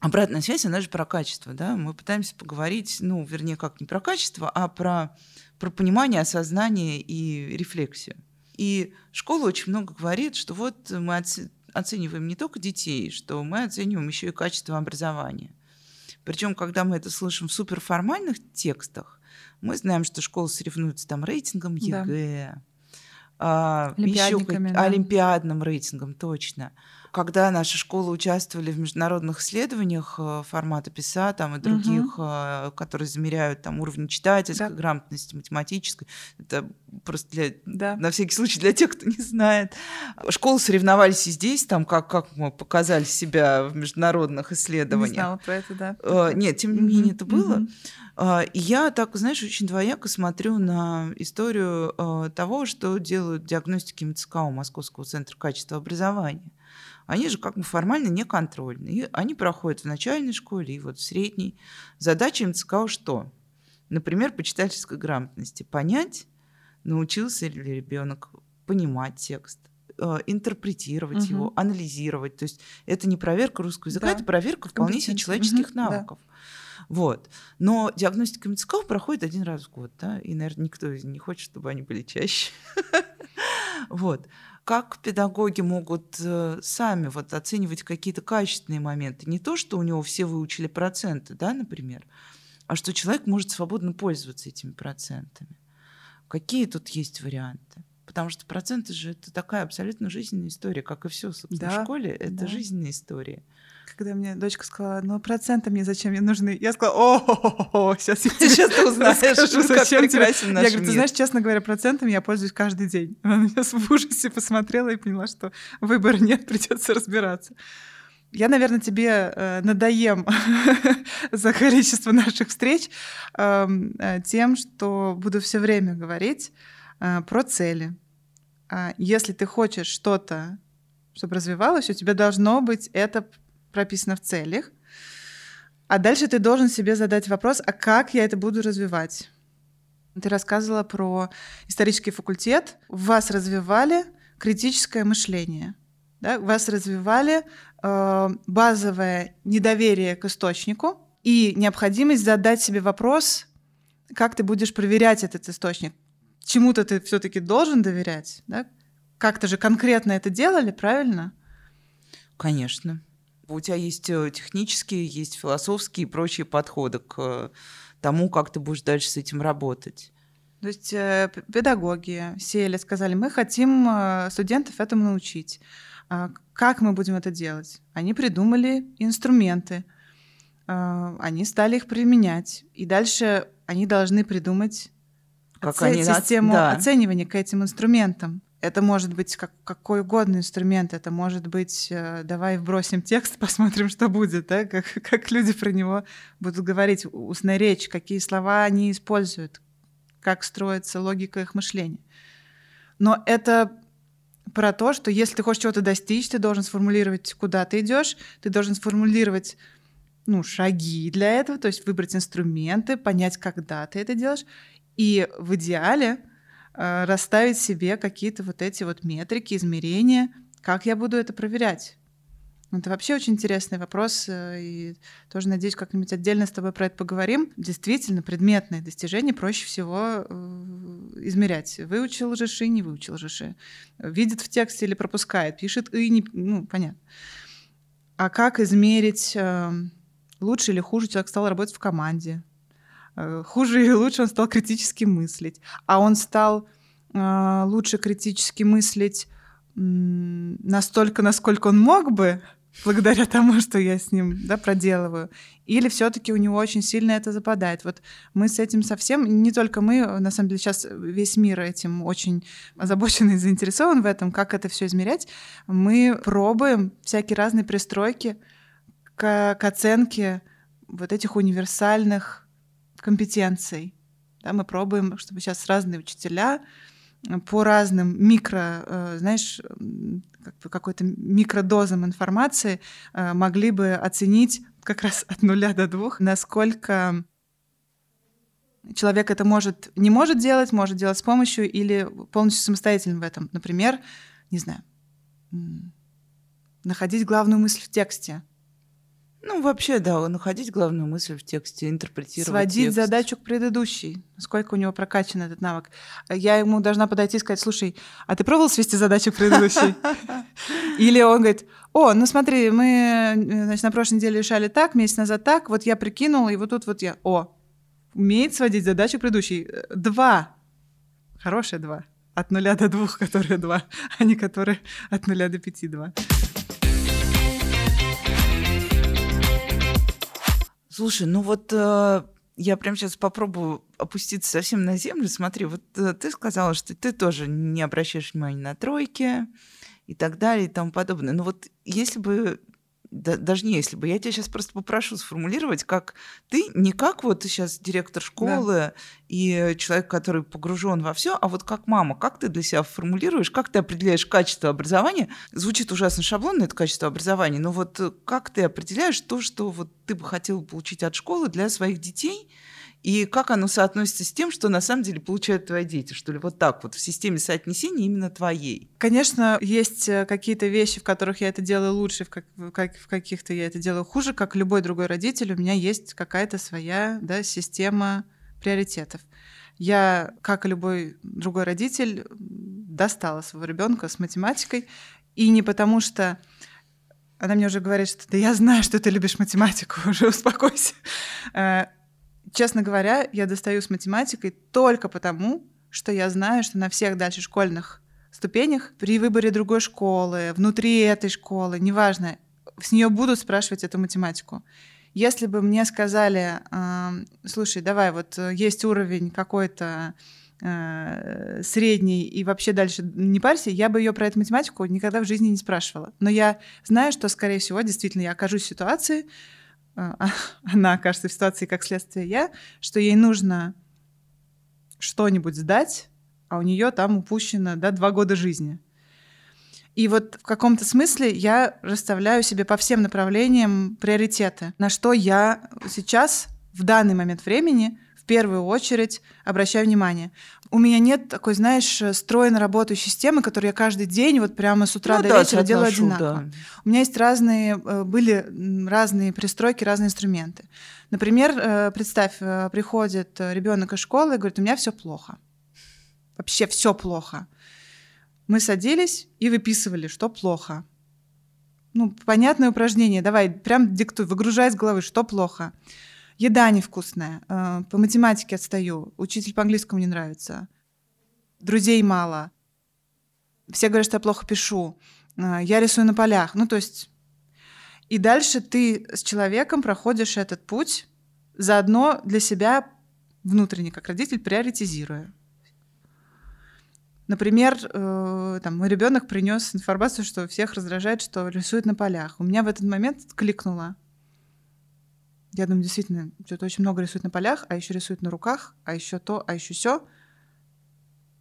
Обратная связь, она же про качество, да, мы пытаемся поговорить, ну, вернее, как не про качество, а про, про понимание, осознание и рефлексию. И школа очень много говорит, что вот мы оце- оцениваем не только детей, что мы оцениваем еще и качество образования. Причем, когда мы это слышим в суперформальных текстах, мы знаем, что школа соревнуется там рейтингом Да. ЕГЭ, а, еще да. олимпиадным рейтингом, точно. Когда наши школы участвовали в международных исследованиях э, формата PISA там, и других, э, которые замеряют там, уровень читательской Да. грамотности, математической, это просто для, Да. на всякий случай для тех, кто не знает. Школы соревновались и здесь, там, как, как мы показали себя в международных Не исследованиях. знала про это, да. Э, Нет, тем не менее, это было. И я так, знаешь, очень двояко смотрю на историю того, что делают диагностики МЦКО Московского центра качества образования. Они же как бы формально не контрольные. И Они проходят в начальной школе и вот в средней. Задача МЦКО что? Например, по читательской грамотности. Понять, научился ли ребенок понимать текст, э, интерпретировать Мгм. его, анализировать. То есть это не проверка русского языка, Да. это проверка вполне себе человеческих да. навыков. Вот. Но диагностика МЦК проходит один раз в год, да, и, наверное, никто не хочет, чтобы они были чаще. Вот. Как педагоги могут э, сами вот оценивать какие-то качественные моменты? Не то, что у него все выучили проценты, да, например, а что человек может свободно пользоваться этими процентами. Какие тут есть варианты? Потому что проценты же это такая абсолютно жизненная история, как и все, собственно, Да, в школе это да. жизненная история. Когда мне дочка сказала, ну, проценты мне зачем мне нужны? Я сказала, о, сейчас Сейчас ты узнаешь, расскажу, как зачем тебе». Я говорю, ты знаешь, честно говоря, процентами я пользуюсь каждый день. Она на меня в ужасе посмотрела и поняла, что выбора нет, придется разбираться. Я, наверное, тебе э, надоем за количество наших встреч эм, э, тем, что буду все время говорить э, про цели. А Если ты хочешь что-то, чтобы развивалось, у тебя должно быть это прописано в целях. А дальше ты должен себе задать вопрос, а как я это буду развивать? Ты рассказывала про исторический факультет. Вас развивали критическое мышление. Да? Вас развивали э, базовое недоверие к источнику и необходимость задать себе вопрос, как ты будешь проверять этот источник. Чему-то ты все-таки должен доверять. Да? Как-то же конкретно это делали, правильно? Конечно. У тебя есть э, технические, есть философские и прочие подходы к э, тому, как ты будешь дальше с этим работать. То есть э, педагоги сели, сказали, мы хотим студентов этому научить. А Как мы будем это делать? Они придумали инструменты, э, они стали их применять. И дальше они должны придумать Как оце- они систему да. оценивания к этим инструментам. Это может быть как, какой угодно инструмент. Это может быть, э, давай вбросим текст, посмотрим, что будет, да? как, как люди про него будут говорить, устная речь, какие слова они используют, как строится логика их мышления. Но это про то, что если ты хочешь чего-то достичь, ты должен сформулировать, куда ты идешь, ты должен сформулировать ну, шаги для этого, то есть выбрать инструменты, понять, когда ты это делаешь, и в идеале расставить себе какие-то вот эти вот метрики, измерения, как я буду это проверять. Это вообще очень интересный вопрос, э, и тоже надеюсь, как-нибудь отдельно с тобой про это поговорим. Действительно, предметные достижения проще всего э, измерять. Выучил жиши, не выучил жиши. Видит в тексте или пропускает, пишет и не... Ну, понятно. А как измерить, э, лучше или хуже человек стал работать в команде? Э, Хуже или лучше он стал критически мыслить? А он стал э, лучше критически мыслить настолько, насколько он мог бы, благодаря тому, что я с ним да, проделываю, или все-таки у него очень сильно это западает. Вот мы с этим совсем, не только мы, на самом деле сейчас весь мир этим очень озабочен и заинтересован в этом, как это все измерять. Мы пробуем всякие разные пристройки к, к оценке вот этих универсальных компетенций. Да, мы пробуем, чтобы сейчас разные учителя по разным микро, э, знаешь, какой-то микродозам информации э, могли бы оценить как раз от нуля до двух, насколько человек это может, не может делать, может делать с помощью или полностью самостоятельно в этом. Например, не знаю, находить главную мысль в тексте, ну, вообще, да, находить главную мысль в тексте, интерпретировать Сводить текст. задачу к предыдущей. Сколько у него прокачан этот навык. Я ему должна подойти и сказать, слушай, а ты пробовал свести задачу к предыдущей? Или он говорит, о, ну смотри, мы значит, на прошлой неделе решали так, месяц назад так, вот я прикинула, и вот тут вот я, о, умеет сводить задачу к предыдущей. Два. Хорошие два. От нуля до двух, которые два, а не которые от нуля до пяти два. Слушай, ну вот э, я прям сейчас попробую опуститься совсем на землю. Смотри, вот э, ты сказала, что ты тоже не обращаешь внимания на тройки и так далее и тому подобное. Но вот если бы да, даже не если бы, я тебя сейчас просто попрошу сформулировать, как ты, не как вот ты сейчас директор школы да. и человек, который погружен во все, а вот как мама, как ты для себя формулируешь, как ты определяешь качество образования? Звучит ужасно шаблонно это качество образования, но вот как ты определяешь то, что вот ты бы хотел получить от школы для своих детей, и как оно соотносится с тем, что на самом деле получают твои дети, что ли, вот так вот в системе соотнесения именно твоей? Конечно, есть э, какие-то вещи, в которых я это делаю лучше, в, как, в каких-то я это делаю хуже, как любой другой родитель, у меня есть какая-то своя да, система приоритетов. Я, как и любой другой родитель, достала своего ребенка с математикой, и не потому что она мне уже говорит, что да я знаю, что ты любишь математику, уже успокойся. Честно говоря, я достаю с математикой только потому, что я знаю, что на всех дальше школьных ступенях при выборе другой школы, внутри этой школы, неважно, с нее будут спрашивать эту математику. Если бы мне сказали, слушай, давай, вот э, есть уровень какой-то э, средний и вообще дальше не парься, я бы ее про эту математику никогда в жизни не спрашивала. Но я знаю, что, скорее всего, действительно я окажусь в ситуации, она окажется в ситуации, как следствие я, что ей нужно что-нибудь сдать, а у нее там упущено да, два года жизни. И вот в каком-то смысле я расставляю себе по всем направлениям приоритеты, на что я сейчас в данный момент времени первую очередь обращаю внимание. У меня нет такой, знаешь, стройно работающей системы, которую я каждый день вот прямо с утра ну, до да, вечера делаю отношу, одинаково. Да. У меня есть разные, э, были разные пристройки, разные инструменты. Например, э, представь, э, приходит ребенок из школы и говорит, у меня все плохо. Вообще все плохо. Мы садились и выписывали, что плохо. Ну, понятное упражнение. Давай, прям диктуй, выгружай из головы, что плохо. Еда невкусная, э, по математике отстаю, учитель по английскому не нравится, друзей мало, все говорят, что я плохо пишу, э, я рисую на полях. Ну, то есть... И дальше ты с человеком проходишь этот путь, заодно для себя внутренне, как родитель, приоритизируя. Например, э, там, мой ребенок принес информацию, что всех раздражает, что рисует на полях. У меня в этот момент кликнуло. Я думаю, действительно, что-то очень много рисует на полях, а еще рисует на руках, а еще то, а еще все.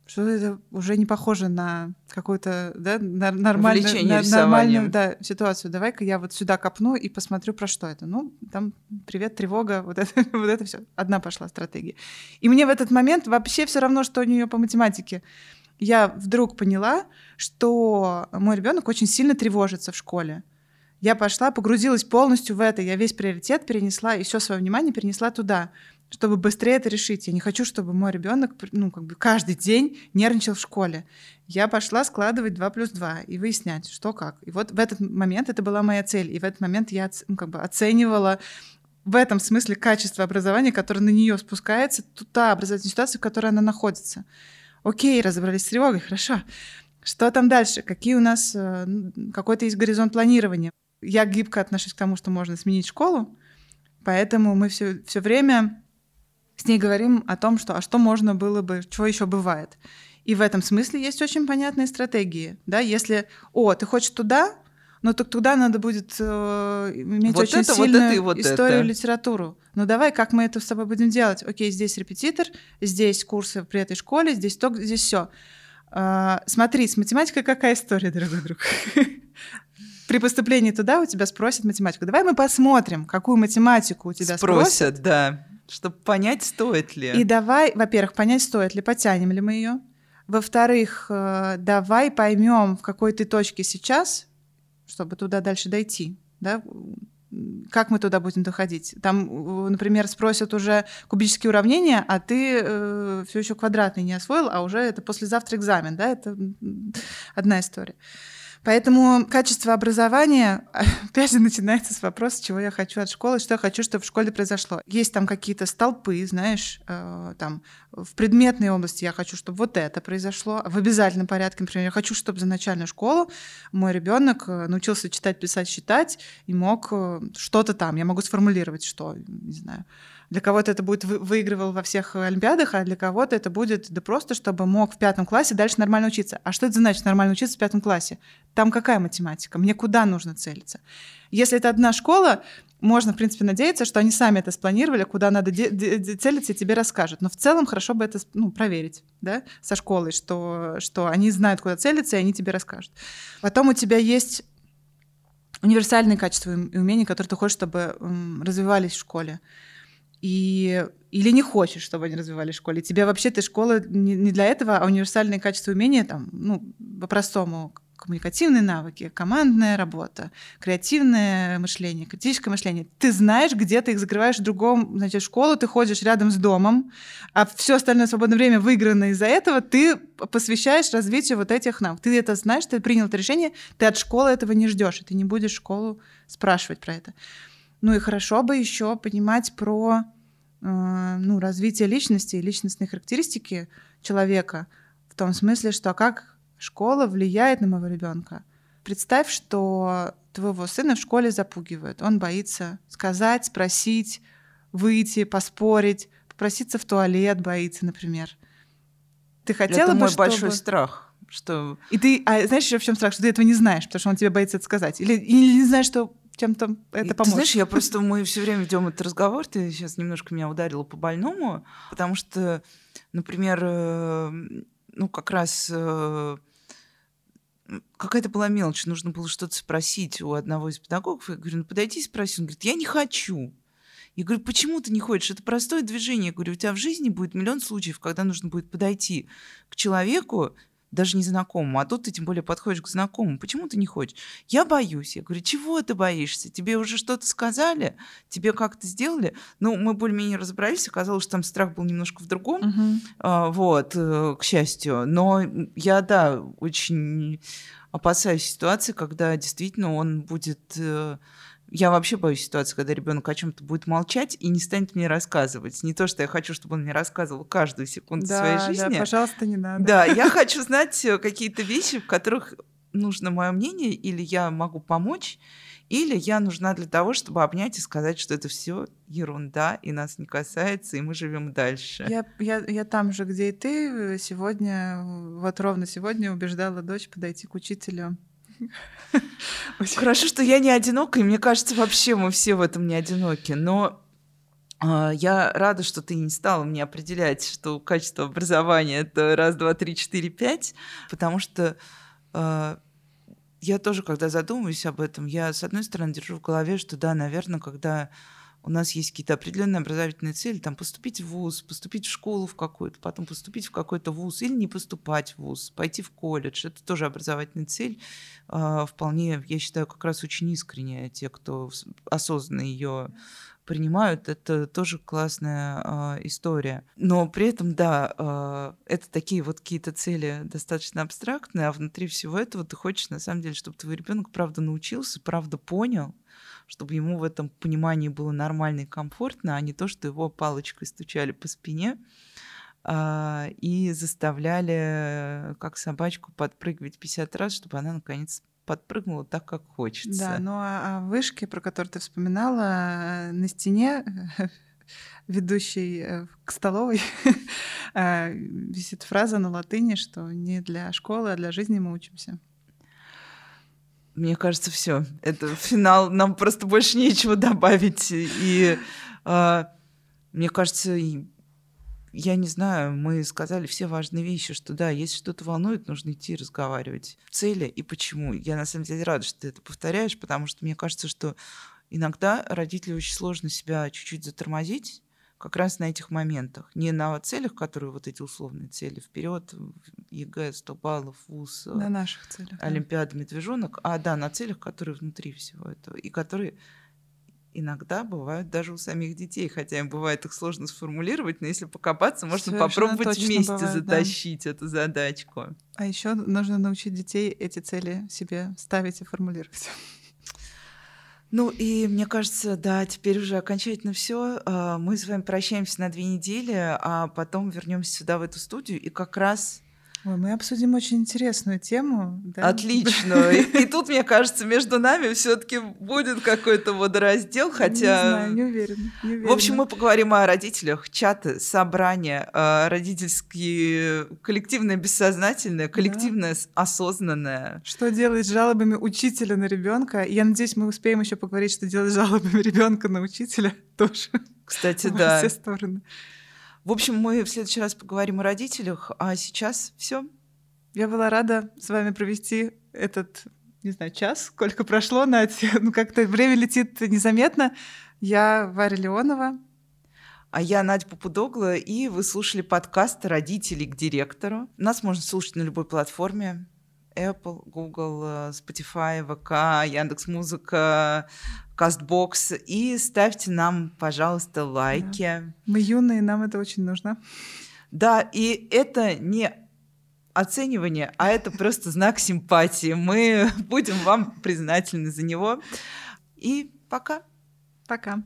Что это уже не похоже на какую-то да, нормальную, на, нормальную да, ситуацию. Давай-ка я вот сюда копну и посмотрю, про что это. Ну, там привет, тревога, вот это, вот это все. Одна пошла стратегия. И мне в этот момент вообще все равно, что у нее по математике. Я вдруг поняла, что мой ребенок очень сильно тревожится в школе. Я пошла, погрузилась полностью в это, я весь приоритет перенесла и все свое внимание перенесла туда, чтобы быстрее это решить. Я не хочу, чтобы мой ребенок, ну, как бы каждый день нервничал в школе. Я пошла складывать 2 плюс 2 и выяснять, что как. И вот в этот момент это была моя цель. И в этот момент я ну, как бы оценивала в этом смысле качество образования, которое на нее спускается, та образовательная ситуация, в которой она находится. Окей, разобрались с тревогой, хорошо. Что там дальше? Какие у нас, э, какой-то есть горизонт планирования? Я гибко отношусь к тому, что можно сменить школу, поэтому мы все, все время с ней говорим о том, что а что можно было бы, чего еще бывает. И в этом смысле есть очень понятные стратегии. Да? Если, о, ты хочешь туда, но так туда надо будет э, иметь Вот очень это, вот сильную это и вот историю, это. литературу. Ну давай, как мы это с тобой будем делать? Окей, здесь репетитор, здесь курсы при этой школе, здесь то, здесь все. смотри, с математикой какая история, дорогой друг? При поступлении туда у тебя спросят математику. Давай мы посмотрим, какую математику у тебя спросят. Спросят, да. Чтобы понять, стоит ли. И давай, во-первых, понять, стоит ли, потянем ли мы ее. Во-вторых, э, давай поймем, в какой ты точке сейчас, чтобы туда дальше дойти. Да? Как мы туда будем доходить? Там, э, например, спросят уже кубические уравнения, а ты э, все еще квадратный не освоил, а уже это послезавтра экзамен. Да? Это одна история. Поэтому качество образования опять же начинается с вопроса, чего я хочу от школы, что я хочу, чтобы в школе произошло. Есть там какие-то столпы, знаешь, э, там в предметной области я хочу, чтобы вот это произошло. В обязательном порядке, например, я хочу, чтобы за начальную школу мой ребенок э, научился читать, писать, считать и мог э, что-то там. Я могу сформулировать, что, не знаю. Для кого-то это будет вы- выигрывал во всех олимпиадах, а для кого-то это будет да просто, чтобы мог в пятом классе дальше нормально учиться. А что это значит нормально учиться в пятом классе? Там какая математика? Мне куда нужно целиться? Если это одна школа, можно, в принципе, надеяться, что они сами это спланировали, куда надо целиться, и тебе расскажут. Но в целом хорошо бы это ну, проверить да, со школой, что, что они знают, куда целиться, и они тебе расскажут. Потом у тебя есть универсальные качества и умения, которые ты хочешь, чтобы развивались в школе. И или не хочешь, чтобы они развивались в школе. Тебе вообще ты школа не, для этого, а универсальные качества умения, там, ну, по-простому, коммуникативные навыки, командная работа, креативное мышление, критическое мышление. Ты знаешь, где ты их закрываешь в другом, значит, школу ты ходишь рядом с домом, а все остальное свободное время выиграно из-за этого, ты посвящаешь развитию вот этих навыков. Ты это знаешь, ты принял это решение, ты от школы этого не ждешь, и ты не будешь школу спрашивать про это. Ну и хорошо бы еще понимать про э, ну, развитие личности и личностные характеристики человека в том смысле, что как школа влияет на моего ребенка. Представь, что твоего сына в школе запугивают. Он боится сказать, спросить, выйти, поспорить, попроситься в туалет боится, например. Ты хотела это бы, мой чтобы... большой страх, что И ты, а знаешь еще в чем страх, что ты этого не знаешь, потому что он тебе боится это сказать, или, или не знаешь, что чем-то это И Ты поможет. знаешь, я просто, мы все время ведем этот разговор, ты сейчас немножко меня ударила по больному, потому что, например, э, ну, как раз э, какая-то была мелочь, нужно было что-то спросить у одного из педагогов. Я говорю, ну, подойди и спроси. Он говорит, я не хочу. Я говорю, почему ты не хочешь? Это простое движение. Я говорю, у тебя в жизни будет миллион случаев, когда нужно будет подойти к человеку, даже незнакомому, а тут ты тем более подходишь к знакомому. Почему ты не хочешь? Я боюсь. Я говорю, чего ты боишься? Тебе уже что-то сказали? Тебе как-то сделали? Ну, мы более-менее разобрались. Оказалось, что там страх был немножко в другом. А, Вот, э, к счастью. Но я, да, очень опасаюсь ситуации, когда действительно он будет... э, Я вообще боюсь ситуации, когда ребенок о чем-то будет молчать и не станет мне рассказывать. Не то, что я хочу, чтобы он мне рассказывал каждую секунду Да, своей да, жизни. пожалуйста, не надо. Да, я хочу знать э, какие-то вещи, в которых нужно мое мнение, или я могу помочь, или я нужна для того, чтобы обнять и сказать, что это все ерунда и нас не касается, и мы живем дальше. Я, я, я там же, где и ты, сегодня, вот ровно сегодня убеждала дочь подойти к учителю. Хорошо, что я не одинока, и мне кажется, вообще мы все в этом не одиноки. Но а, я рада, что ты не стала мне определять, что качество образования это раз, два, три, четыре, пять, потому что а, я тоже, когда задумываюсь об этом, я, с одной стороны, держу в голове, что да, наверное, когда у нас есть какие-то определенные образовательные цели, там поступить в ВУЗ, поступить в школу в какую-то, потом поступить в какой-то ВУЗ или не поступать в ВУЗ, пойти в колледж, это тоже образовательная цель, а, вполне, я считаю, как раз очень искренняя. Те, кто осознанно ее принимают, это тоже классная а, история. Но при этом, да, а, это такие вот какие-то цели достаточно абстрактные, а внутри всего этого ты хочешь, на самом деле, чтобы твой ребенок правда научился, правда понял, чтобы ему в этом понимании было нормально и комфортно, а не то, что его палочкой стучали по спине и заставляли, как собачку, подпрыгивать 50 раз, чтобы она наконец подпрыгнула так, как хочется. Да, ну а, а вышки, про которые ты вспоминала, на стене ведущей э, к столовой э, висит фраза на латыни, что не для школы, а для жизни мы учимся. Мне кажется, все. Это финал. Нам просто больше нечего добавить. И э, мне кажется, я не знаю, мы сказали все важные вещи, что да, если что-то волнует, нужно идти разговаривать. Цели и почему. Я на самом деле рада, что ты это повторяешь, потому что мне кажется, что иногда родителям очень сложно себя чуть-чуть затормозить как раз на этих моментах. Не на целях, которые вот эти условные цели, вперед, ЕГЭ, 100 баллов, ВУЗ, на наших целях, Олимпиада, медвежонок, а да, на целях, которые внутри всего этого, и которые иногда бывают даже у самих детей, хотя им бывает их сложно сформулировать, но если покопаться, можно Совершенно попробовать вместе бывает, затащить да. эту задачку. А еще нужно научить детей эти цели себе ставить и формулировать. Ну и мне кажется, да, теперь уже окончательно все. А, мы с вами прощаемся на две недели, а потом вернемся сюда в эту студию и как раз Ой, мы обсудим очень интересную тему. Да? Отлично. И, и тут, мне кажется, между нами все-таки будет какой-то водораздел, хотя... Не знаю, не уверена, не уверена. В общем, мы поговорим о родителях, чаты, собрания, родительские, коллективное бессознательное, коллективное да. осознанное. Что делать с жалобами учителя на ребенка? Я надеюсь, мы успеем еще поговорить, что делать с жалобами ребенка на учителя тоже. Кстати, да. Во все стороны. В общем, мы в следующий раз поговорим о родителях, а сейчас все. Я была рада с вами провести этот, не знаю, час, сколько прошло, Надя. Ну, как-то время летит незаметно. Я Варя Леонова. А я Надя Попудогла, и вы слушали подкаст «Родители к директору». Нас можно слушать на любой платформе. Apple, Google, э, Spotify, ВК, Яндекс.Музыка, Кастбокс. И ставьте нам, пожалуйста, лайки. Да. Мы юные, нам это очень нужно. Да, и это не оценивание, а это просто знак симпатии. Мы будем вам признательны за него. И пока. Пока.